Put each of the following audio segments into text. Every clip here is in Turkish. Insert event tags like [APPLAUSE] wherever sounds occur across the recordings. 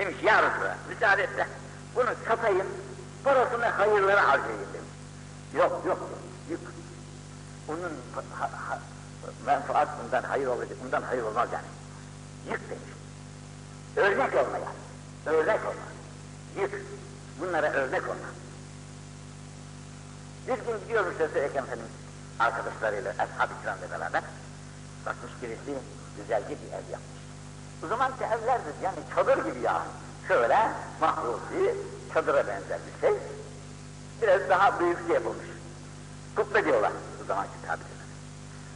Demiş ya Resulallah müsaade et de bunu satayım, parasını hayırlara harcayayım demiş. Yok yok yok. Onun ha, ha, menfaat bundan hayır olacak, bundan hayır olmaz yani. Yük demiş. Örnek olma yani. Örnek olma. Yük. Bunlara örnek olma. Bir gün gidiyormuş Resul-i Ekrem Efendimiz arkadaşlarıyla, ashab-ı kiramla beraber. Bakmış birisi güzelce bir ev yapmış. O zamanki evlerdir yani çadır gibi ya. Şöyle mahrusi, çadıra benzer bir şey. Biraz daha büyük şey yapılmış. Kubbe diyorlar o zamanki tabirler.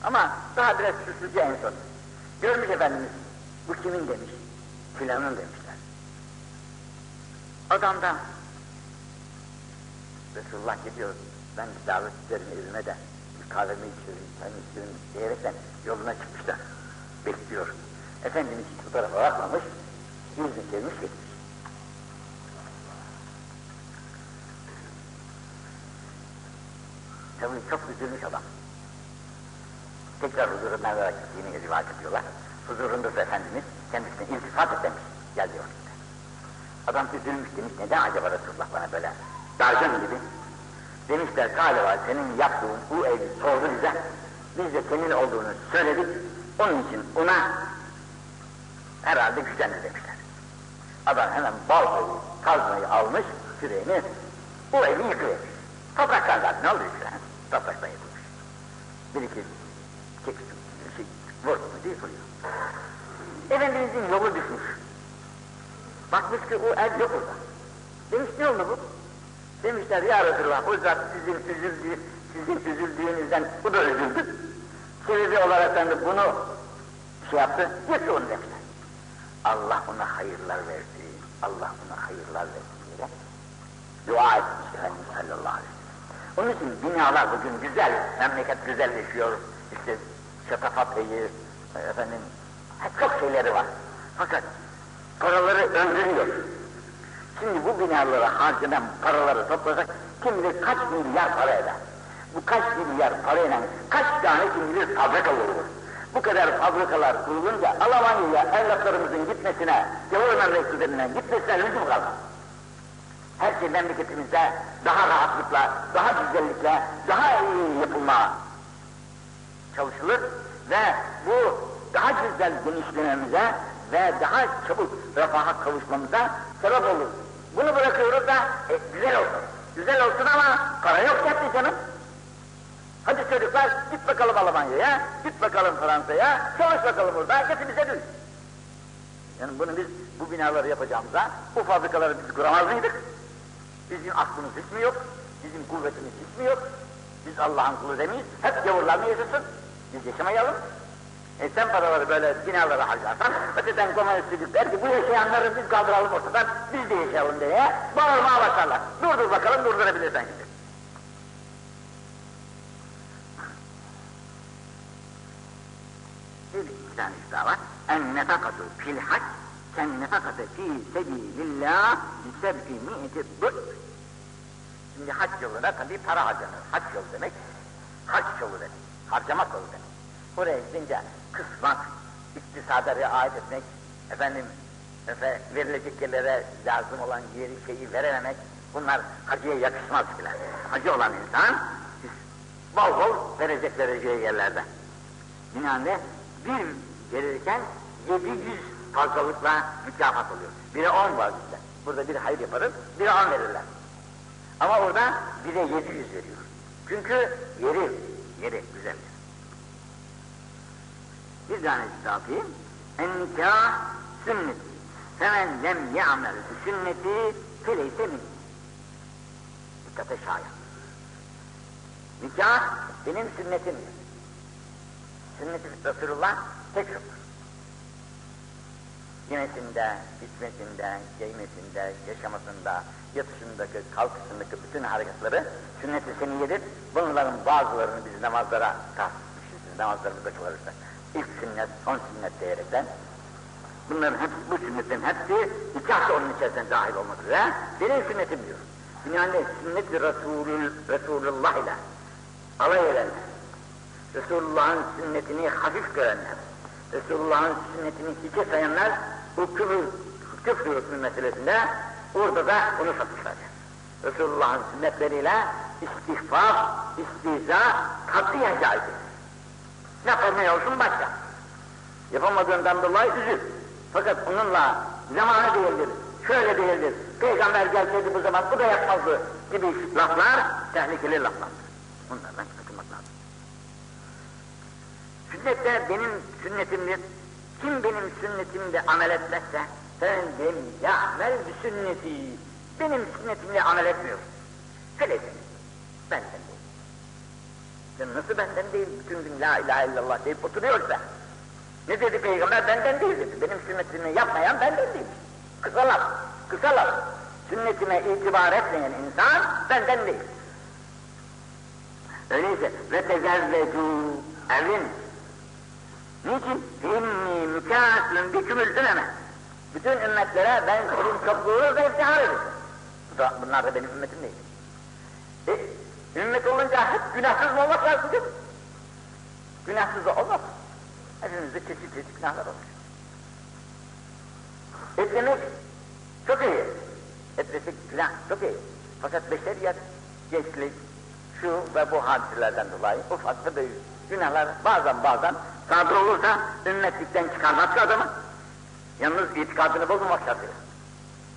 Ama daha biraz süslüce en son. Görmüş Efendimiz, bu kimin demiş, filanın demişler. Adam da Resulullah gidiyor, ben davet ederim evime de bir kahvemi içiyorum, çayımı içiyorum diyerekten yoluna çıkmışlar. Bekliyor. Efendimiz hiç bu tarafa bakmamış, yüzünü çevirmiş gitmiş. Tabii çok üzülmüş adam. Tekrar huzuruna alarak gittiğini rivayet ediyorlar. Huzurunda Efendimiz kendisine iltifat et demiş. Gel diyor. Adam üzülmüş demiş, neden acaba Resulullah bana böyle dargın gibi? Demişler galiba senin yaptığın bu evi sordu bize. Biz de senin olduğunu söyledik. Onun için ona herhalde gücenir demişler. Adam hemen baltayı, kazmayı almış, küreğini, bu evi yıkıvermiş. Topraktan zaten ne oluyor işte? Topraktan yıkılmış. Bir iki çek, şey, vurdu diye vuruyor. Efendimizin yolu düşmüş. Bakmış ki o ev yok orada. Demiş ne oldu bu? Demişler ya Resulallah o zat sizin üzüldüğü, sizin üzüldüğünüzden bu da üzüldü. Sebebi olarak da bunu şey yaptı, yıktı onu demişler. Allah ona hayırlar verdi, Allah ona hayırlar verdi diye dua etmiş Efendimiz sallallahu aleyhi ve sellem. Onun için binalar bugün güzel, memleket güzelleşiyor, işte şatafat efendim, çok şeyleri var. Fakat paraları öldürüyor. Şimdi bu binalara harcanan paraları toplasak kim bilir kaç milyar para eder. Bu kaç milyar parayla kaç tane kim bilir fabrika olur. Bu kadar fabrikalar kurulunca Almanya'ya evlatlarımızın gitmesine, gavur memleketlerine gitmesine lüzum kalmaz. Her şey memleketimizde daha rahatlıkla, daha güzellikle, daha iyi yapılma çalışılır ve bu daha güzel genişlememize ve daha çabuk refaha kavuşmamıza sebep olur. Bunu bırakıyoruz da e, güzel olsun. Güzel olsun ama para yok yaptı canım. Hadi çocuklar git bakalım Almanya'ya, git bakalım Fransa'ya, çalış bakalım burada, getir bize düş. Yani bunu biz bu binaları yapacağımıza bu fabrikaları biz kuramaz mıydık? Bizim aklımız hiç mi yok? Bizim kuvvetimiz hiç mi yok? Biz Allah'ın kulu demeyiz, hep gavurlar mı yaşasın? Biz yaşamayalım. E sen paraları böyle binalara harcarsan, öteden komünistlik der ki bu yaşayanları biz kaldıralım ortadan, biz de yaşayalım diye bağırmaya başlarlar. Durdur bakalım, durdurabilirsen şimdi. Bir iki tane daha var. En nefakatu fil hac, sen nefakatu fi sebilillah bi seb'i mi'eti Şimdi hac yoluna tabii para harcanır. Hac yolu demek, hac yolu demek, harcamak yolu demek. Buraya gidince kısmak, iktisada riayet etmek, efendim, efe, verilecek yerlere lazım olan yeri şeyi verememek, bunlar hacıya yakışmaz bile. Hacı olan insan, bol bol verecek vereceği yerlerde. Binaenle bir verirken 700 fazlalıkla mükafat oluyor. Bire 10 var bizde. Burada bir hayır yaparız, bire 10 verirler. Ama orada bire 700 veriyor. Çünkü yeri, yeri güzel. Bir tane daha okuyayım. En nikah sünnet. Femen lem ya'mel sünneti feleyse min. Dikkate şayan. Nikah benim sünnetim. Sünnet-i Resulullah tek şudur. Yemesinde, içmesinde, giymesinde, yaşamasında, yatışındaki, kalkışındaki bütün hareketleri sünnet-i seniyedir. Bunların bazılarını biz namazlara tahsis namazlarımızda kılarızlar. İlk sünnet, son sünnet diyerekten. Bunların hepsi, bu sünnetin hepsi nikah da onun içerisine dahil olmak üzere benim sünnetim diyor. Binaenle sünnet-i Resulullah ile alay edenler, Resulullah'ın sünnetini hafif görenler, Resulullah'ın sünnetini hiçe sayanlar bu küfür küfrü hükmü meselesinde orada da bunu satmışlar. Resulullah'ın sünnetleriyle istihfaf, istiza katiyen caizdir. Ne yapmaya olsun başka. Yapamadığından dolayı üzül. Fakat onunla zamanı değildir, şöyle değildir, peygamber gelseydi bu zaman bu da yapmazdı gibi laflar tehlikeli laflardır. Bunlardan Sünnet de benim sünnetimdir. Kim benim sünnetimde amel etmezse, fendim ya'mel bi sünneti. Benim sünnetimle amel etmiyor. Felesin. Benden değil. Sen nasıl benden değil? Bütün gün la ilahe illallah deyip oturuyorsa. Ne dedi peygamber? Benden değil dedi. Benim sünnetimi yapmayan benden değil. Kısa laf. Sünnetime itibar etmeyen insan benden değil. Öyleyse ve tezerrecû evin Niçin? İnni mükâsülün bikümül ümeme. Bütün ümmetlere ben senin çokluğunu ve iftihar ederim. Bu da, bunlar da benim ümmetim değil. E, ümmet olunca hep günahsız mı olmak lazım değil mi? Günahsız da olmaz. Hepimizde çeşit çeşit günahlar olur. Etlemek çok iyi. Etlemek günah çok iyi. Fakat beşeriyet, gençlik, şu ve bu hadiselerden dolayı ufak ve büyük günahlar bazen bazen sadır olursa ümmetlikten çıkarmaz ki adamı. Yalnız itikadını bozmamak şartıyla.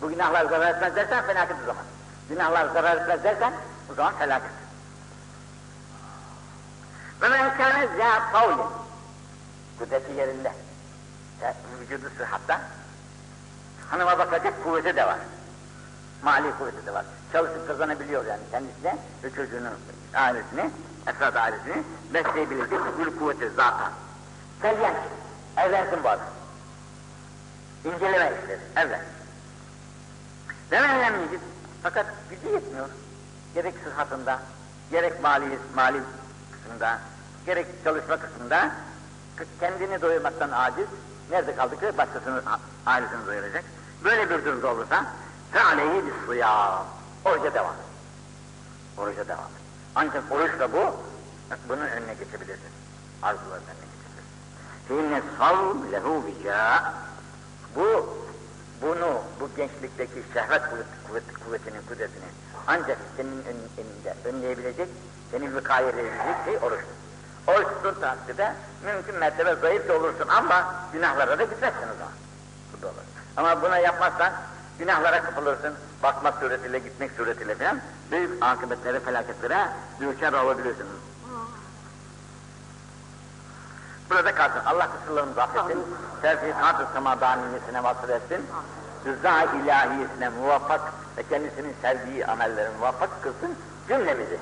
Bu günahlar zarar etmez dersen felaket o zaman. Günahlar zarar etmez dersen o zaman felaket. Ve men kâne zâ kavlin. Kudreti yerinde. Vücudu sıhhatta. Hanıma bakacak kuvveti de var. Mali kuvveti de var. Çalışıp kazanabiliyor yani kendisine ve çocuğunun ailesini, efrat ailesini besleyebilecek bir kuvveti zaten. Selyen, evlensin bu adam. İnceleme işleri, evlen. Hemen evlenmeyecek. Fakat gücü yetmiyor. Gerek sıhhatında, gerek mali, mali kısmında, gerek çalışma kısmında kendini doyurmaktan aciz, nerede kaldı ki başkasının ailesini doyuracak. Böyle bir durumda olursa فَعَلَيْهِ بِالصِّيَامِ Oruca devam. Oruca devam. Ancak oruçla bu, bunun önüne geçebilirsin. Arzuların önüne geçebilirsin. فَاِنَّ الصَّوْمْ لَهُ بِجَاء Bu, bunu, bu gençlikteki şehvet kuvvet, kuvvetinin, kudretini ancak senin önünde önleyebilecek, senin vikayelenecek şey oruçtur. Oruç tuttuğun takdirde mümkün mertebe zayıf da olursun ama günahlara da gitmezsin o zaman. Bu da olur. Ama buna yapmazsan günahlara kapılırsın, bakmak suretiyle, gitmek suretiyle falan büyük akıbetlere, felaketlere düçar olabilirsin. Burada kalsın. Allah kusurlarımızı affetsin. Tevfikat-ı semadaniyesine vasıl etsin. Rıza ilahiyesine muvaffak ve kendisinin sevdiği amellerin muvaffak kılsın cümlemizi.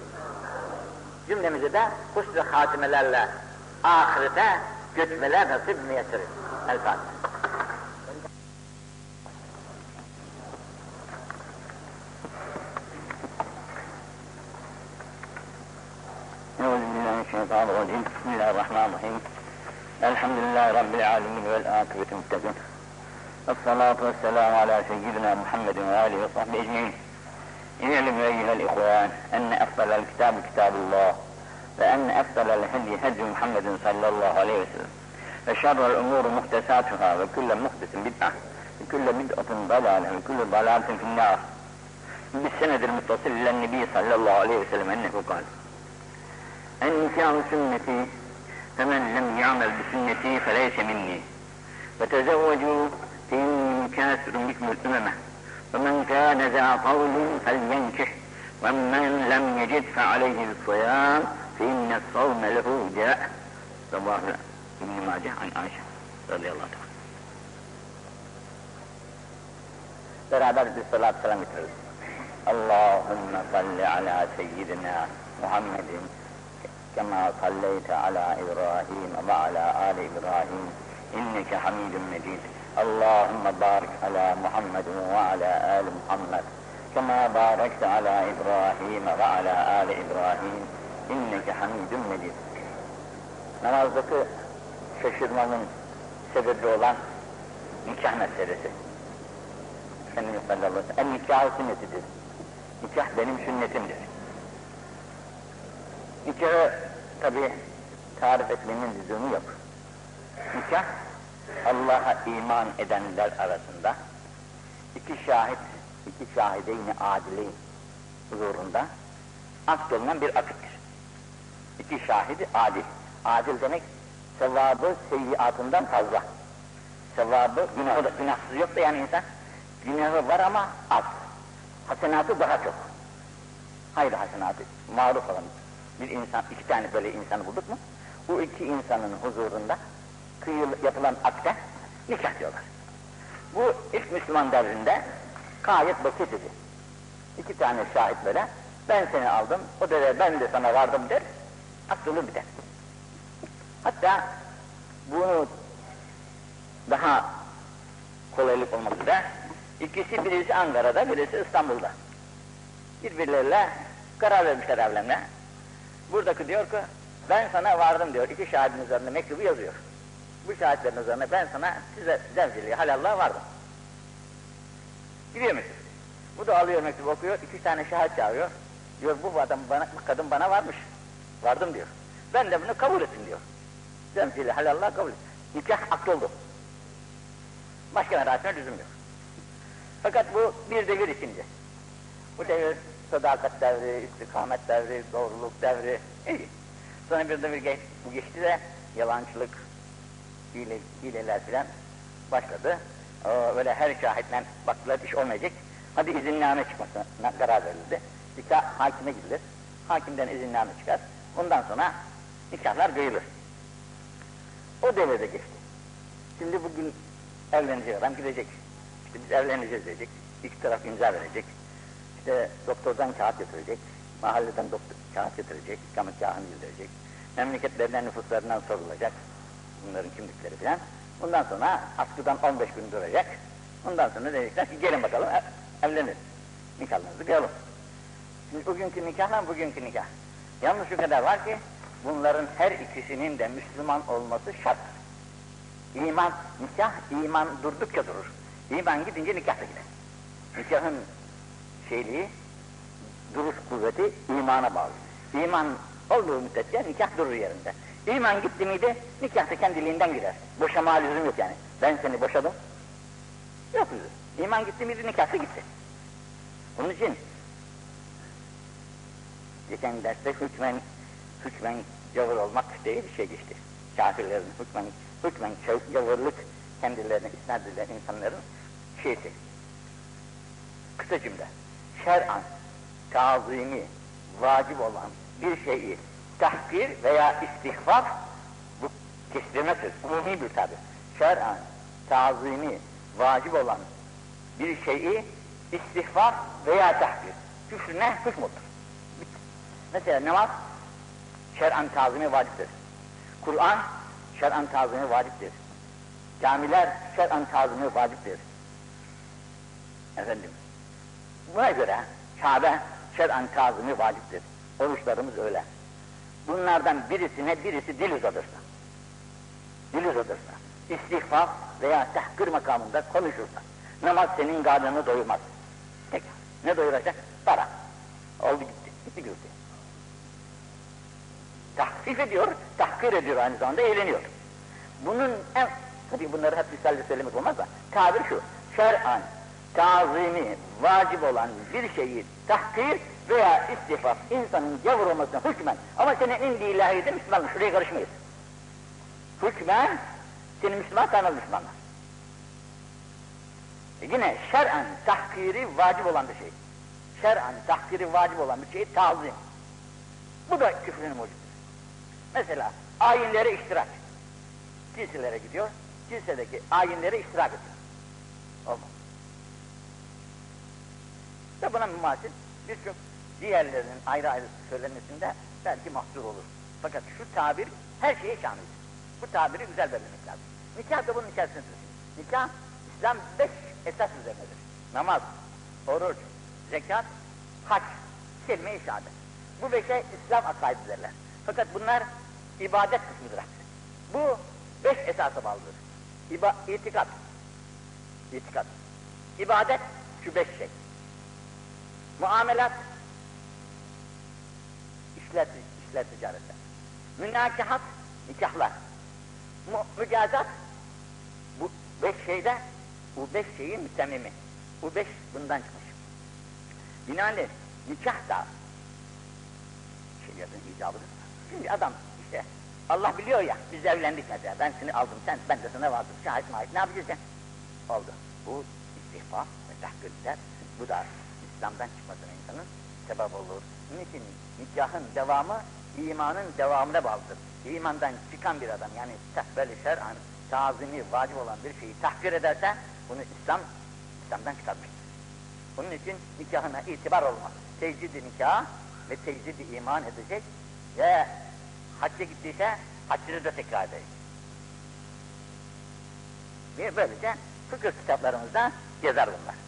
Cümlemizi de husn-ı hatimelerle ahirete götmeler nasip müyesser etsin. El Fatiha. أعوذ بالله من الشيطان الرجيم بسم الله الرحمن الرحيم الحمد لله رب العالمين والآخرة المتقين. الصلاة والسلام على سيدنا محمد وآله وصحبه أجمعين. اعلموا أيها الإخوان أن أفضل الكتاب كتاب الله وأن أفضل الهدي هدي محمد صلى الله عليه وسلم. وشر الأمور محدثاتها وكل محدث بدعة وكل بدعة ضلالة وكل ضلالة في النار. بالسند المتصل إلى النبي صلى الله عليه وسلم أنه قال النكاح سنتي فمن لم يعمل بسنتي فليس مني. وتزوجوا فإني كاسر بكم الأممة ومن كان ذا طول فلينكح. ومن لم يجد فعليه الصيام فإن الصوم له جاء. رواه ابن ماجه عن عائشة رضي الله تعالى beraber bir salat selam getiririz. Allahümme salli ala seyyidina Muhammedin كما صليت على إبراهيم وعلى آل إبراهيم إنك حميد مجيد اللهم بارك على محمد وعلى آل محمد كما باركت على إبراهيم وعلى آل إبراهيم إنك حميد مجيد Namazdaki şaşırmanın sebebi olan nikah meselesi. Efendimiz sallallahu aleyhi ve sellem, en nikah sünnetidir. Nikah benim sünnetimdir. Nikahı tabi tarif etmenin lüzumu yok. Nikah Allah'a iman edenler arasında iki şahit, iki şahideyni adileyn huzurunda akdolunan bir akittir. İki şahidi adil. Adil demek sevabı seyyiatından fazla. Sevabı, günahı da, günahsız yok da yani insan. Günahı var ama az. Hasenatı daha çok. Hayır hasenatı, maruf olan bir insan, iki tane böyle insanı bulduk mu? Bu iki insanın huzurunda kıyıl, yapılan akte nikah diyorlar. Bu ilk Müslüman devrinde gayet basit idi. İki tane şahit böyle, ben seni aldım, o da ben de sana vardım der, akıllı biter. Hatta bunu daha kolaylık olmak üzere ikisi birisi Ankara'da, birisi İstanbul'da. Birbirleriyle karar vermişler evlenme. Buradaki diyor ki ben sana vardım diyor. İki şahidin üzerine mektubu yazıyor. Bu şahitlerin üzerine ben sana size zevciliği halallığa vardım. Gidiyor mektup. Bu da alıyor mektubu okuyor. iki tane şahit çağırıyor. Diyor bu adam bana, bu kadın bana varmış. Vardım diyor. Ben de bunu kabul ettim diyor. Zevciliği halallığa kabul ettim. Nikah aklı oldu. Başka merasime lüzum yok. Fakat bu bir devir içinde. Bu devir sadakat devri, istikamet devri, doğruluk devri. İyi. Sonra bir devir geç, bu geçti de yalancılık, hile, hileler filan başladı. O, böyle her şahitle baktılar iş olmayacak. Hadi izinname çıkmasına karar verildi. Nikah hakime gidilir. Hakimden izinname çıkar. Ondan sonra nikahlar kıyılır. O devirde geçti. Şimdi bugün evlenecek adam gidecek. İşte biz evleneceğiz diyecek. İki taraf imza verecek. İşte doktordan kağıt götürecek. Mahalleden doktor kağıt getirecek. İkamet kağıdını bildirecek. Memleketlerden nüfuslarından sorulacak. Bunların kimlikleri falan. Ondan sonra askıdan 15 gün duracak. Ondan sonra diyecekler ki gelin bakalım evlenin. Nikahlarınızı kıyalım. Şimdi bugünkü nikahla bugünkü nikah. Yalnız şu kadar var ki bunların her ikisinin de Müslüman olması şart. İman, nikah, iman durdukça durur. İman gidince nikah da gider. Nikahın şeyliği, duruş kuvveti imana bağlı. İman olduğu müddetçe nikah durur yerinde. İman gitti miydi, nikah da kendiliğinden gider. Boşama lüzum yok yani. Ben seni boşadım. Yok lüzum. İman gitti miydi, nikah da gitti. Onun için geçen derste hükmen, hükmen gavur olmak diye bir şey geçti. Kafirlerin hükmen, hükmen gavurluk kendilerine isnat edilen insanların şeysi. Kısa cümle. Şer'an, tazimi, vacip olan bir şeyi tahkir veya istihfaf bu kestirme söz, umumi bir tabi. Şer'an, tazimi, vacip olan bir şeyi istihfaf veya tahkir. Küfrüne hükmudur. Mesela namaz şer'an tazimi vaciptir. Kur'an şer'an tazimi vaciptir. Camiler şer'an tazimi vaciptir. Efendim, buna göre Kabe şer'an tazimi vaciptir. Oruçlarımız öyle. Bunlardan birisine birisi dil uzatırsa, dil uzatırsa, istihfaf veya tahkir makamında konuşursa, namaz senin karnını doyurmaz. Tek, ne doyuracak? Para. Oldu gitti, gitti gitti. Tahfif ediyor, tahkir ediyor aynı zamanda eğleniyor. Bunun en, tabii bunları hep misalle söylemek olmaz da, tabir şu, şer'an, tazimi, vacip olan bir şeyi tahkir veya istifaf, insanın gavur olmasına hükmen, ama senin indi ilahiyede Müslümanlık, şuraya karışmayız. Hükmen, seni Müslüman kanal Müslümanlar. E yine şer'an tahkiri vacip olan bir şey. Şer'an tahkiri vacip olan bir şey tazim. Bu da küfrün mucibdir. Mesela ayinlere iştirak. Kilselere gidiyor, kilsedeki ayinlere iştirak ediyor. Olmaz. Ve buna mümasil birçok diğerlerinin ayrı ayrı söylenmesinde belki mahsur olur. Fakat şu tabir her şeye şamildir. Bu tabiri güzel belirlemek lazım. Nikah da bunun içerisindedir. Nikah, İslam beş esas üzerinedir. Namaz, oruç, zekat, hac, kelime-i şehadet. Bu beşe İslam akaid derler. Fakat bunlar ibadet kısmıdır. Bu beş esasa bağlıdır. İba, itikat, itikat. İbadet şu beş şey. Muamelat, işler, işler ticaretler. Münakahat, nikahlar. Mu, mücazat, bu beş şeyde, bu beş şeyin mütemmimi. Bu beş bundan çıkmış. Binaenli nikah da şeriatın icabıdır. Şimdi adam işte Allah biliyor ya biz evlendik mesela ben seni aldım sen ben de sana vardım şahit mahit ne yapacağız sen? Oldu. Bu istihbar ve tahkirler bu da İslam'dan çıkmasına insanın sebep olur. Niçin nikahın devamı imanın devamına bağlıdır. İmandan çıkan bir adam yani böyle şer'an tazimi vacip olan bir şeyi tahkir ederse bunu İslam İslam'dan çıkarmıştır. Bunun için nikahına itibar olmaz. Tecdid-i nikah ve tecdid-i iman edecek ve hacca gittiyse haccını da tekrar edecek. Ve böylece fıkıh kitaplarımızda yazar bunlar.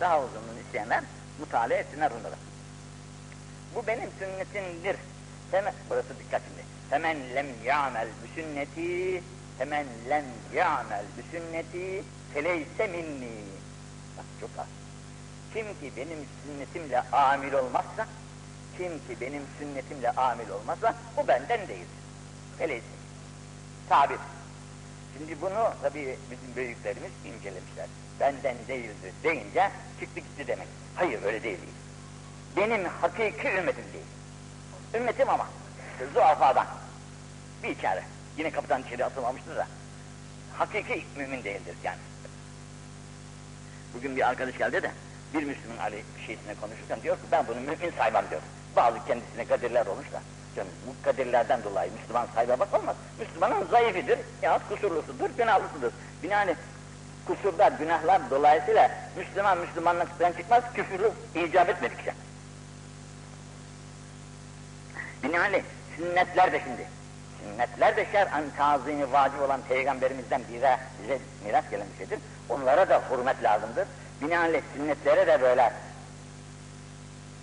Daha uzunluğunu isteyenler mutala etsinler bunları. Bu benim sünnetimdir. Hemen, burası dikkat şimdi. Hemen lem ya'mel bi sünneti hemen lem ya'mel bi sünneti feleyse minni. Bak çok az. Kim ki benim sünnetimle amil olmazsa, kim ki benim sünnetimle amil olmazsa, o benden değil. Öyleyse. Tabir. Şimdi bunu tabii bizim büyüklerimiz incelemişler. Benden değildir deyince çıktı gitti demek. Hayır öyle değil. Benim hakiki ümmetim değil. Ümmetim ama zuafadan. Bir çare. Yine kapıdan içeri atılmamıştır da. Hakiki mümin değildir yani. Bugün bir arkadaş geldi de bir Müslüman Ali şeysine konuşurken diyor ki ben bunu mümin saymam diyor. Bazı kendisine kadirler olmuş da. Canım, bu kadirlerden dolayı Müslüman saymamak olmaz. Müslümanın zayıfidir yahut kusurlusudur, günahlısıdır. Binaenli kusurlar, günahlar dolayısıyla Müslüman Müslümanlıktan çıkmaz, küfürü icap etmedikçe. Binaenli sünnetler de şimdi, sünnetler de şer'an tazimi vacip olan peygamberimizden bize, bize miras gelen bir şeydir. Onlara da hürmet lazımdır. Binaenli sünnetlere de böyle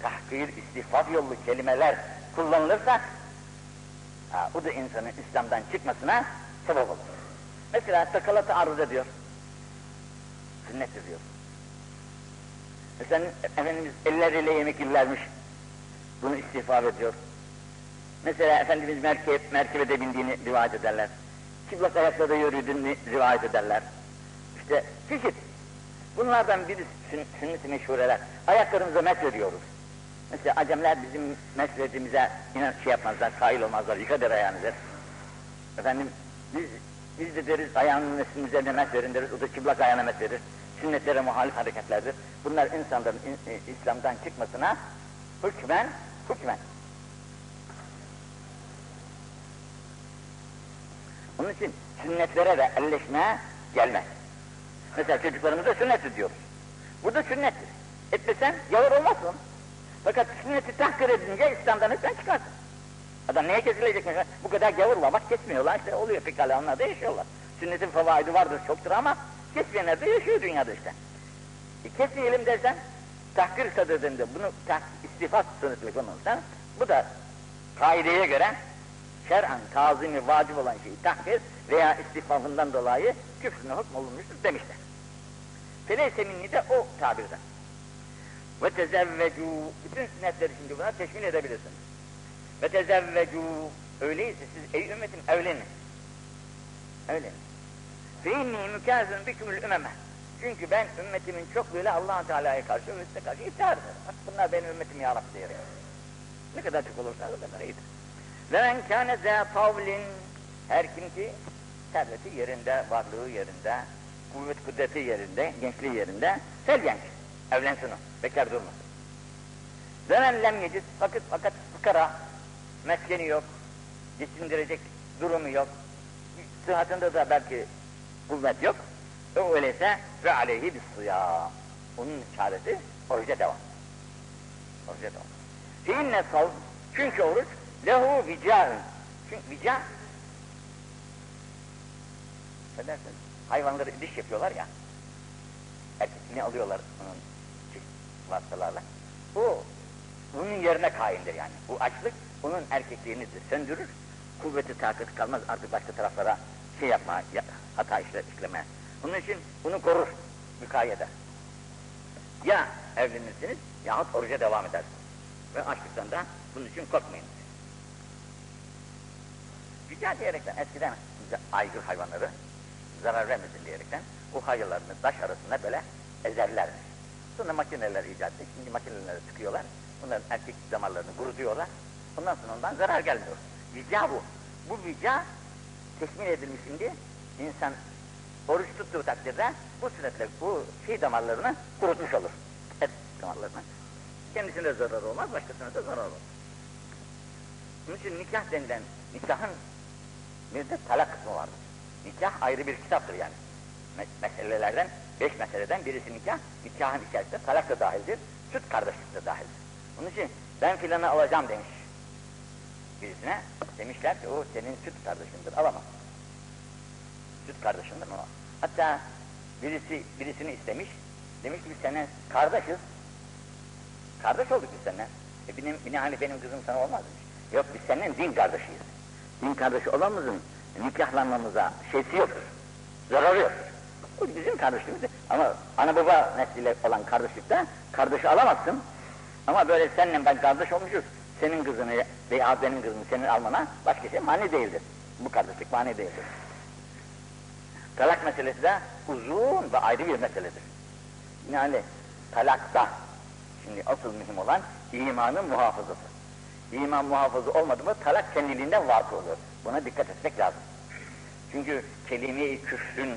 tahkir, istifat yollu kelimeler kullanılırsa ha, bu da insanın İslam'dan çıkmasına sebep olur. Mesela sakalatı arz ediyor. Sünnettir diyor. Mesela Efendimiz elleriyle yemek yerlermiş. Bunu istifade ediyor. Mesela Efendimiz merkep, merkebede bindiğini rivayet ederler. Çıplak ayakla da yürüdüğünü rivayet ederler. İşte çeşit. Bunlardan biri sünnet-i meşhureler. Ayaklarımıza mesvediyoruz. Mesela acemler bizim mesvedimize inan şey yapmazlar, sahil olmazlar, yıkadır ayağınızı. Efendim biz, biz de deriz ayağının üstünün üzerine mesverin deriz, o da çıplak ayağına mesverir. Sünnetlere muhalif hareketlerdir. Bunlar insanların in, e, İslam'dan çıkmasına hükmen, hükmen. Onun için sünnetlere de elleşme gelmez. Mesela çocuklarımıza sünnet diyoruz. Bu da sünnettir. Etmesen yavur olmazsın. Fakat sünneti tahkir edince İslam'dan hepten çıkarsın. Adam neye kesilecek mesela? Bu kadar gavurla bak kesmiyorlar işte oluyor pekala onlar da yaşıyorlar. Sünnetin favaidi vardır çoktur ama kesmeyenler de yaşıyor dünyada işte. E, kesmeyelim dersen tahkir sadedinde bunu tah istifat sünnetli konulursan bu da kaideye göre şer'an tazimi vacip olan şeyi tahkir veya istifafından dolayı küfrüne hükmolunmuştur demişler. Feleyse de o tabirden. Ve tezevvecu, bütün sünnetleri şimdi buna teşmil edebilirsiniz. Ve tezevvecu, öyleyse siz ey ümmetim evlenin. Evlenin. İnni mükâzın bikümül ümeme. Çünkü ben ümmetimin çokluğuyla allah Teala'ya karşı, ümmete karşı iftihar ederim. Bak bunlar benim ümmetim ya Rabbi diyerek. Ne kadar çok olursa o kadar iyidir. Ve men kâne zâ tavlin, her kim ki serveti yerinde, varlığı yerinde, kuvvet kudreti yerinde, gençliği yerinde, fel genç. Evlensin o, bekar durmasın. Ve men lem yecid, fakat, fakat fıkara, meskeni yok, geçindirecek durumu yok, sıhhatında da belki kuvvet yok, o öyleyse ve aleyhi bis sıyam. Onun çaresi oruca devam. Oruca devam. Feinne savm, çünkü oruç lehu vicahın. Çünkü vicah, ne dersin? Hayvanları diş yapıyorlar ya, erkekliğini alıyorlar onun vasıtalarla. O, bunun yerine kaindir yani. Bu açlık onun erkekliğini söndürür, kuvveti takati kalmaz artık başka taraflara şey yapma, hata işle, işleme. Onun için bunu korur, mükayede. Ya evlenirsiniz yahut oruca devam edersiniz. Ve açlıktan da bunun için korkmayın. Rica diyerekten eskiden aygır hayvanları zarar vermesin diyerekten o hayırlarını taş arasında böyle ezerlermiş. Sonra makineler icat etti. Şimdi makineleri sıkıyorlar. Bunların erkek damarlarını kurutuyorlar. Ondan sonra ondan zarar gelmiyor. Vica bu. Bu vica teşmil edilmiş şimdi. İnsan oruç tuttuğu takdirde bu suretle bu şey damarlarını kurutmuş olur. Et damarlarını. Kendisine zarar olmaz, başkasına da zarar olur. Bunun için nikah denilen, nikahın bir de talak kısmı vardır. Nikah ayrı bir kitaptır yani. meselelerden, beş meseleden birisi nikah, nikahın içerisinde talak da dahildir, süt kardeşlik de dahildir. Bunun için ben filanı alacağım demiş birisine. Demişler ki o senin süt kardeşindir, alamaz. Süt kardeşindir o. Hatta birisi birisini istemiş, demiş ki biz seninle kardeşiz. Kardeş olduk biz seninle. E benim, binaenli benim kızım sana olmaz demiş. Yok biz seninle din kardeşiyiz. Din kardeşi olamazın nikahlanmamıza şeysi yoktur. Zararı yoktur. O bizim kardeşliğimiz. Ama ana baba nesliyle olan kardeşlikte kardeşi alamazsın. Ama böyle seninle ben kardeş olmuşuz. Senin kızını veya benim kızımı senin almana başka şey mani değildir. Bu kardeşlik mani değildir. Talak meselesi de uzun ve ayrı bir meseledir. Yani talakta şimdi asıl mühim olan imanın muhafazası. İman muhafazı olmadı mı talak kendiliğinden vakı olur. Buna dikkat etmek lazım. Çünkü kelime-i küfrün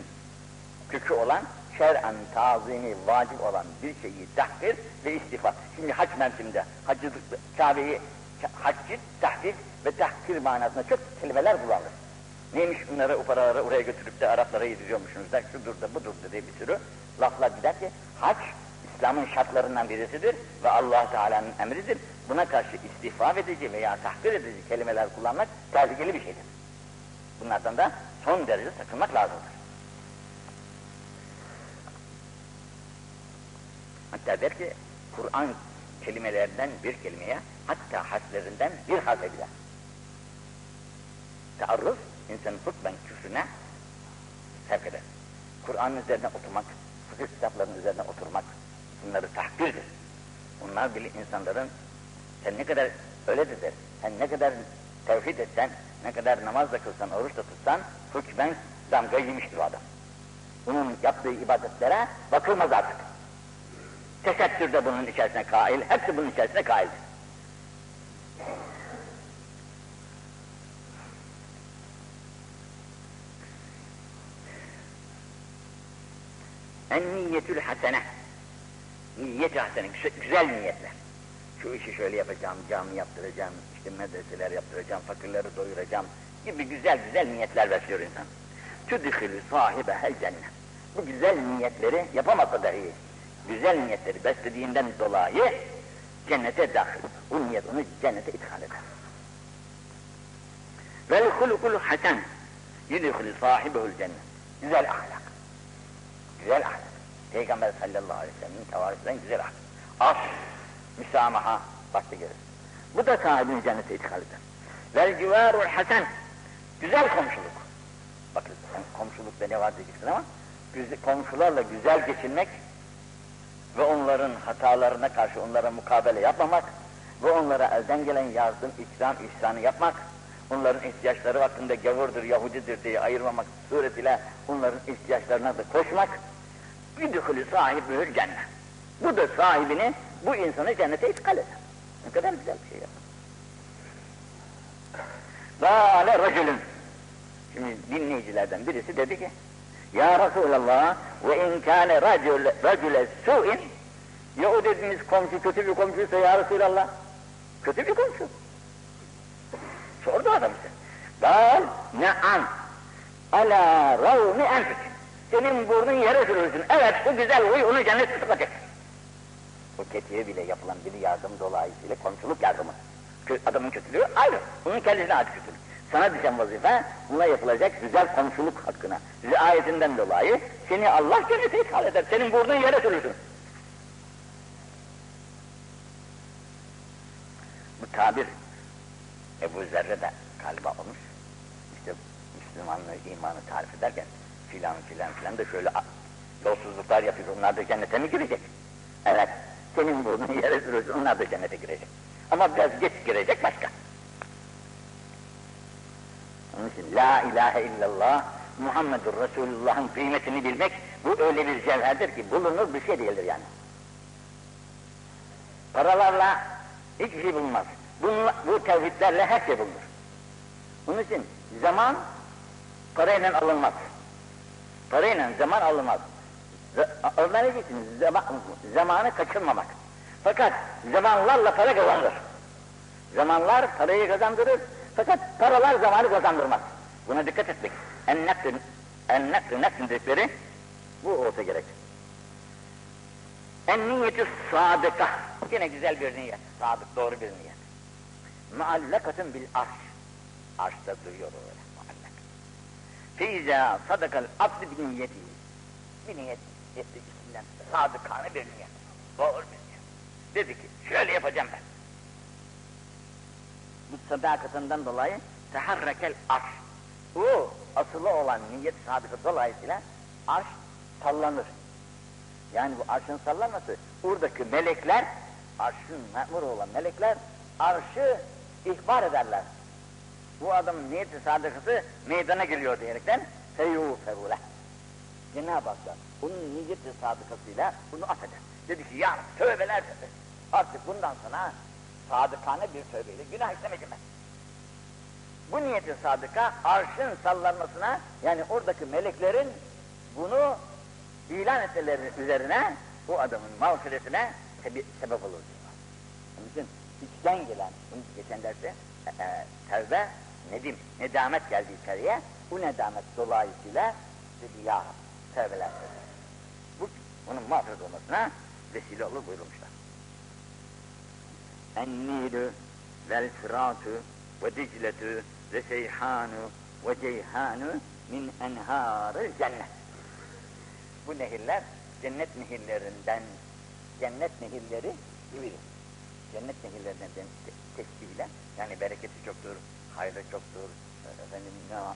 kökü olan şer'en tazimi vacip olan bir şeyi tahkir ve istifa. Şimdi hac mevsiminde hacı, Kabe'yi haccı, tahkir ve tahkir manasında çok kelimeler kullanılır. Neymiş bunları o paraları oraya götürüp de Araplara yediriyormuşsunuz da şudur da budur da diye bir sürü laflar gider ki hac İslam'ın şartlarından birisidir ve Allah Teala'nın emridir. Buna karşı istifam edici veya tahkir edici kelimeler kullanmak tehlikeli bir şeydir. Bunlardan da son derece sakınmak lazımdır. Hatta der ki Kur'an kelimelerinden bir kelimeye hatta harflerinden bir harfe bile. Taarruz insanın hutben küfrüne sevk eder. Kur'an'ın üzerine oturmak, fıkıh kitaplarının üzerine oturmak bunları tahkirdir. Bunlar bile insanların sen ne kadar öyledir der. Sen ne kadar tevhid etsen, ne kadar namaz da kılsan, oruç da tutsan, hükmen damga yemiştir o adam. Bunun yaptığı ibadetlere bakılmaz artık. Tesettür de bunun içerisine kail, hepsi bunun içerisine kaildir. En niyetül hasene. Niyet hasene, güzel niyetler. Şu işi şöyle yapacağım, cami yaptıracağım, işte medreseler yaptıracağım, fakirleri doyuracağım gibi güzel güzel niyetler besliyor insan. Tüdhülü sahibe hel cennet. Bu güzel niyetleri yapamasa dahi güzel niyetleri beslediğinden dolayı cennete dahil. Bu niyet onu cennete ithal eder. Vel hulukul hasen yudhülü sahibehül cennet. Güzel ahlak. Güzel ahlak. Peygamber sallallahu aleyhi ve sellem'in tevarisinden güzel ahlak. Af, müsamaha, başta gelir. Bu da sahibini cennete ithal eder. Vel civarul hasen, güzel komşuluk. Bakın sen komşulukta ne var diyeceksin ama komşularla güzel geçinmek ve onların hatalarına karşı onlara mukabele yapmamak ve onlara elden gelen yardım, ikram, ihsanı yapmak, onların ihtiyaçları hakkında gavurdur, Yahudidir diye ayırmamak suretiyle onların ihtiyaçlarına da koşmak, yüdühülü sahibühül cennet. Bu da sahibini, bu insanı cennete itkal eder. Ne kadar güzel bir şey ya. Zâle racülün. Şimdi dinleyicilerden birisi dedi ki, Ya Resulallah ve in kâne racüle, su'in ya o dediğiniz komşu kötü bir komşuysa ya Resulallah. Kötü bir komşu. Sordu adam işte. Gal ne'an ala ravmi enfik. Senin burnun yere sürürsün. Evet bu güzel huy onu cennet tutacak. O kötüye bile yapılan bir yardım dolayısıyla komşuluk yardımı. Adamın kötülüğü ayrı. Bunun kendisine ait kötülük. Sana düşen vazife buna yapılacak güzel komşuluk hakkına. Riayetinden dolayı seni Allah cennete ithal eder. Senin burnun yere sürürsün. Bu tabir Ebu Zerre de galiba olmuş. İşte Müslümanlığı, imanı tarif ederken filan filan filan da şöyle yolsuzluklar yapıyor. Onlar da cennete mi girecek? Evet. Senin burnun yere sürürsün. Onlar da cennete girecek. Ama biraz geç girecek başka. Onun için La ilahe illallah Muhammedur Resulullah'ın kıymetini bilmek bu öyle bir cevherdir ki bulunur bir şey değildir yani. Paralarla hiçbir şey bulunmaz. Bunla, bu tevhidlerle her şey bulunur. Bunun için zaman parayla alınmaz. Parayla zaman alınmaz. Onlar ne için? Zaman, zamanı kaçırmamak. Fakat zamanlarla para kazanır. Zamanlar parayı kazandırır. Fakat paralar zamanı kazandırmaz. Buna dikkat etmek. En nakl, en nakl, nakl dedikleri bu olsa gerek. En niyeti sadıka. Yine güzel bir niyet. Sadık, doğru bir niyet. Muallakatın bil arş. Arşta duruyor öyle muallak. Feyza sadakal abdi bir niyeti. Bir niyet içinden. Sadıkane bir niyet. Doğru bir niyet. Dedi ki şöyle yapacağım ben. Bu sadakatından dolayı teharrekel arş. O asılı olan niyet sadıkı dolayısıyla arş sallanır. Yani bu arşın sallanması, buradaki melekler, arşın memur olan melekler, arşı ihbar ederler. Bu adamın niyeti sadıkası meydana geliyor diyerekten feyyû fevûle. Cenab-ı Hak da onun niyeti sadıkasıyla bunu affeder. Dedi ki ya tövbeler. Artık bundan sonra sadıkane bir tövbeyle günah işlemeyeceğim ben. Bu niyeti sadıka arşın sallanmasına yani oradaki meleklerin bunu ilan etmeleri üzerine bu adamın mağfiretine sebi, sebep olur diyorlar. Onun için içten gelen, geçen derste e, e, tevbe, nedim, nedamet geldi içeriye. Bu nedamet dolayısıyla dedi ya tevbeler. Bu onun mağfiret olmasına vesile olur buyurmuşlar. En-Nilü vel Fıratü ve Dicletü ve Seyhanu ve Ceyhanu min enhârı cennet. Bu nehirler cennet nehirlerinden, cennet nehirleri gibidir. Cennet nehirlerinden te teşbihle, yani bereketi çoktur, hayrı çoktur, efendim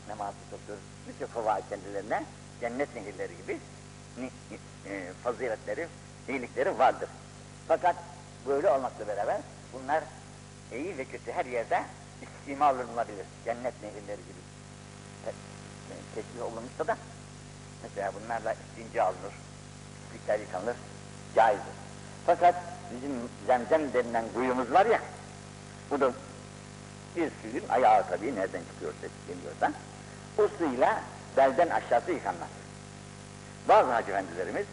neması çoktur, bütün favaid kendilerine cennet nehirleri gibi e, faziletleri, iyilikleri vardır. Fakat böyle olmakla beraber bunlar iyi ve kötü her yerde istimal olunabilir. Cennet nehirleri gibi te, e, teşbih olunmuşsa da mesela bunlarla istince alınır, pislikler yıkanır, caizdir. Fakat bizim zemzem denilen kuyumuz var ya, bu da bir suyun ayağı tabii nereden çıkıyorsa bilmiyorsa, o suyla belden aşağısı yıkanmaz. Bazı hacı efendilerimiz,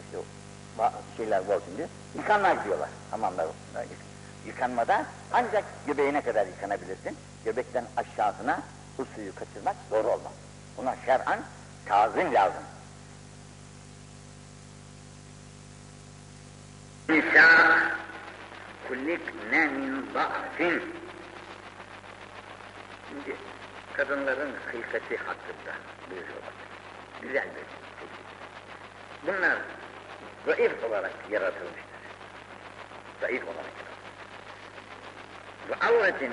işte şeyler bol şimdi, yıkanmaz diyorlar hamamlar. Yıkanmada ancak göbeğine kadar yıkanabilirsin. Göbekten aşağısına bu suyu kaçırmak doğru olmaz. Buna şer'an tazim lazım. Nisa kulikne min za'fin Şimdi kadınların hılkati hakkında buyuruyorlar. Güzel bir şey. Bunlar zayıf olarak yaratılmışlar. Zayıf olarak yaratılmışlar. Ve avretin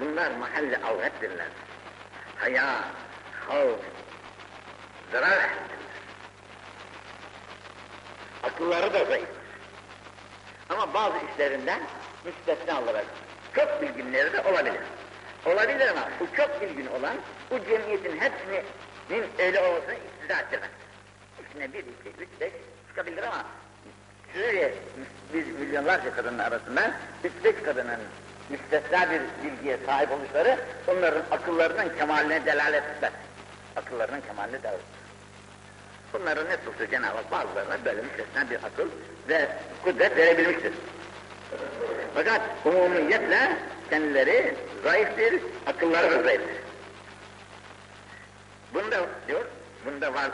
bunlar mahalle avrettirler. Haya, havf, zarar ehlidirler. Akılları da zayıf. Ama bazı işlerinden müstesna olarak çok bilginleri de olabilir. Olabilir ama bu çok bilgin olan bu cemiyetin hepsinin öyle olmasını iktida ettirmez. İçine bir, iki, üç, beş çıkabilir ama şöyle biz milyonlarca kadının arasında beş kadının müstesna bir bilgiye sahip oluşları onların akıllarının kemaline delalet etmez. Akıllarının kemaline delalet etmez. Bunların ne tuttu Cenab-ı Hak bazılarına böyle müstesna bir akıl ve kudret verebilmiştir. Fakat umumiyetle kendileri zayıftır, akılları da zayıftır. Bunda diyor, bunda var,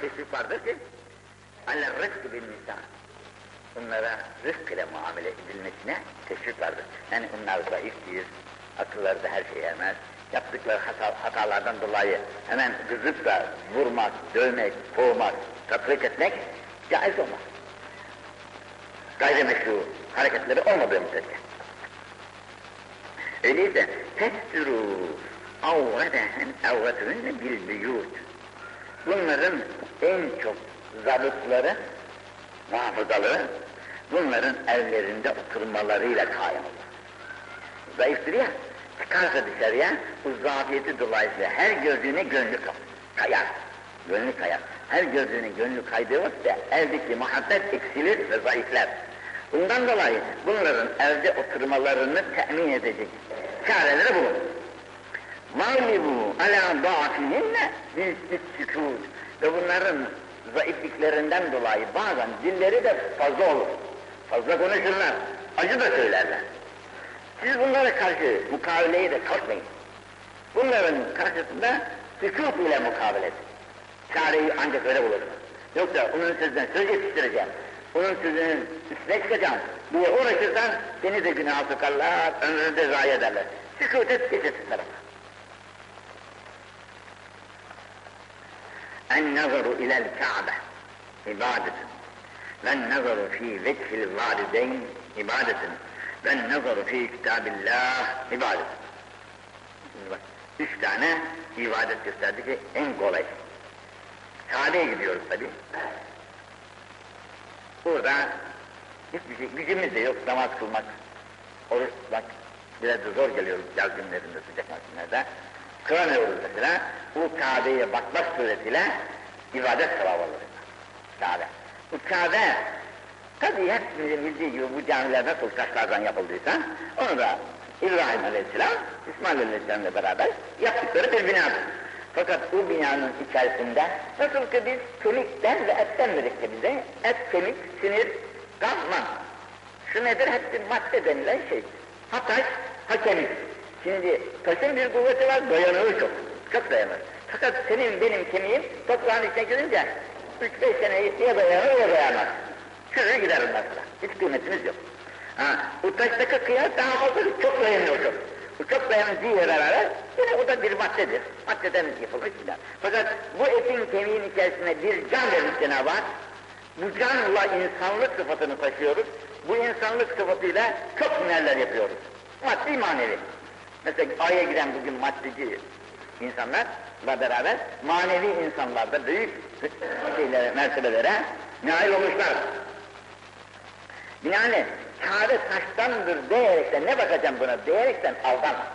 teşvik vardır ki, ale rızkı bin nisa, bunlara rızk ile muamele edilmesine teşvik vardır. Yani onlar zayıftır, akılları da her şeye ermez, yaptıkları hata, hatalardan dolayı hemen kızıp da vurmak, dövmek, kovmak, tatbik etmek caiz olmaz. Gayrimeşru hareketleri olmadığı müddetçe. Öyleyse testürü avredehen avretünne bil büyut. Bunların en çok zabıtları, muhafızaları, bunların evlerinde oturmalarıyla kaim olur. Zayıftır ya, çıkarsa dışarıya, bu zafiyeti dolayısıyla her gördüğüne gönlü kayar. Gönlü kayar. Her gördüğüne gönlü kaydığı vakitte evdeki muhabbet eksilir ve zayıflar. Bundan dolayı bunların evde oturmalarını temin edecek çareleri bulun. Mağlibu ala da'fihinne bil sükût. Ve bunların zayıfliklerinden dolayı bazen dilleri de fazla olur. Fazla konuşurlar, acı da söylerler. Siz bunlara karşı mukaveleye de kalkmayın. Bunların karşısında sükût ile mukabele edin. Çareyi ancak öyle bulursunuz. Yoksa onun sözünden söz yetiştireceğim, onun sözünün üstüne çıkacağım diye uğraşırsan seni de günah sokarlar, ömrünü de zayi ederler. Sükût et, geçirsin En nazaru ilel Ka'be ibadetin. Ve nazaru fi vekhil valideyn ibadetin. Ve nazaru fi kitabillah ibadetin. Bak, üç tane ibadet gösterdi ki en kolay. Sade'ye gidiyoruz tabi. Burada hiçbir şey, gücümüz de yok namaz kılmak, oruç tutmak. Biraz da zor geliyor yaz günlerinde, sıcak mevsimlerde. Kıramıyoruz mesela, bu Kabe'ye bakmak suretiyle ibadet sevabı olur. Kabe. Bu Kabe, tabi hepimizin bildiği gibi bu camiler nasıl taşlardan yapıldıysa, onu da İbrahim Aleyhisselam, İsmail Aleyhisselam'la beraber yaptıkları bir binadır. Fakat bu binanın içerisinde nasıl ki biz kemikten ve etten mürekkebize, et, kemik, sinir, kan, man. Şu nedir? Hepsi madde denilen şey. Ha taş. Şimdi taşın bir kuvveti var, dayanığı çok. Çok dayanır. Fakat senin benim kemiğim toprağın içine girince üç beş sene ya dayanır ya dayanmaz. Şuraya gider mesela. Hiç kıymetimiz yok. Ha, bu taştaki kıyas daha fazla çok dayanıyor çok. Bu çok dayanıcıyla beraber yine o da bir maddedir. Maddeden yapılmış filan. Fakat bu etin kemiğin içerisine bir can vermiş Cenab-ı Hak. Bu canla insanlık sıfatını taşıyoruz. Bu insanlık sıfatıyla çok hünerler yapıyoruz. Maddi manevi. Mesela Ay'a giden bugün maddeci insanlarla beraber manevi insanlarda büyük şeylere, mertebelere nail olmuşlar. Binaenaleyh Kabe taştandır diyerekten ne bakacağım buna diyerekten aldanma.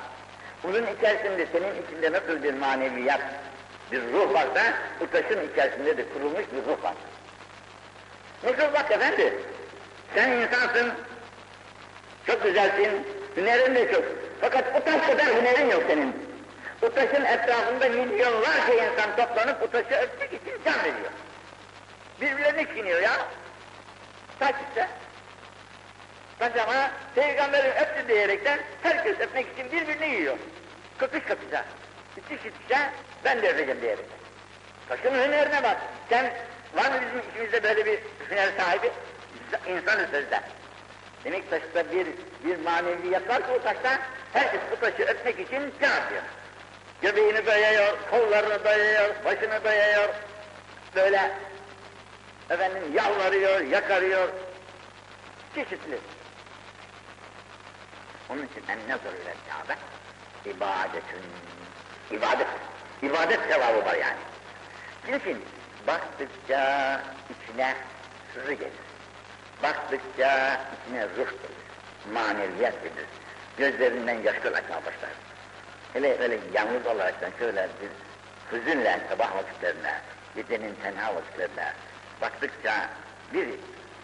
Bunun içerisinde senin içinde nasıl bir maneviyat, bir ruh varsa bu taşın içerisinde de kurulmuş bir ruh var. Nasıl bak efendi? Sen insansın, çok güzelsin, hünerin de çok. Fakat o taş kadar hünerin yok senin. O taşın etrafında milyonlarca insan toplanıp o taşı örtmek için can veriyor. Birbirlerine çiğniyor ya. Taş işte. Taş ama peygamberin öptü diyerekten herkes öpmek için birbirini yiyor. Kapış kapışa. İtiş itişe ben de öpeceğim diyerekten. Taşın hünerine bak. Sen var mı bizim içimizde böyle bir hüner sahibi? İnsanı sözde. Demek taşta bir, bir maneviyat var ki o taşta herkes bu taşı öpmek için can atıyor. Göbeğini dayıyor, kollarını dayıyor, başını dayıyor. Böyle efendim yalvarıyor, yakarıyor. Çeşitli. Onun için en nazar ile Kabe ibadetün, ibadet, ibadet sevabı var yani. Niçin? Baktıkça içine sırrı gelir. Baktıkça içine ruh gelir, maneviyat gelir. Gözlerinden yaşlar akmaya başlar. Hele öyle yalnız olaraktan şöyle bir hüzünle sabah vakitlerine, gecenin tenha vakitlerine baktıkça bir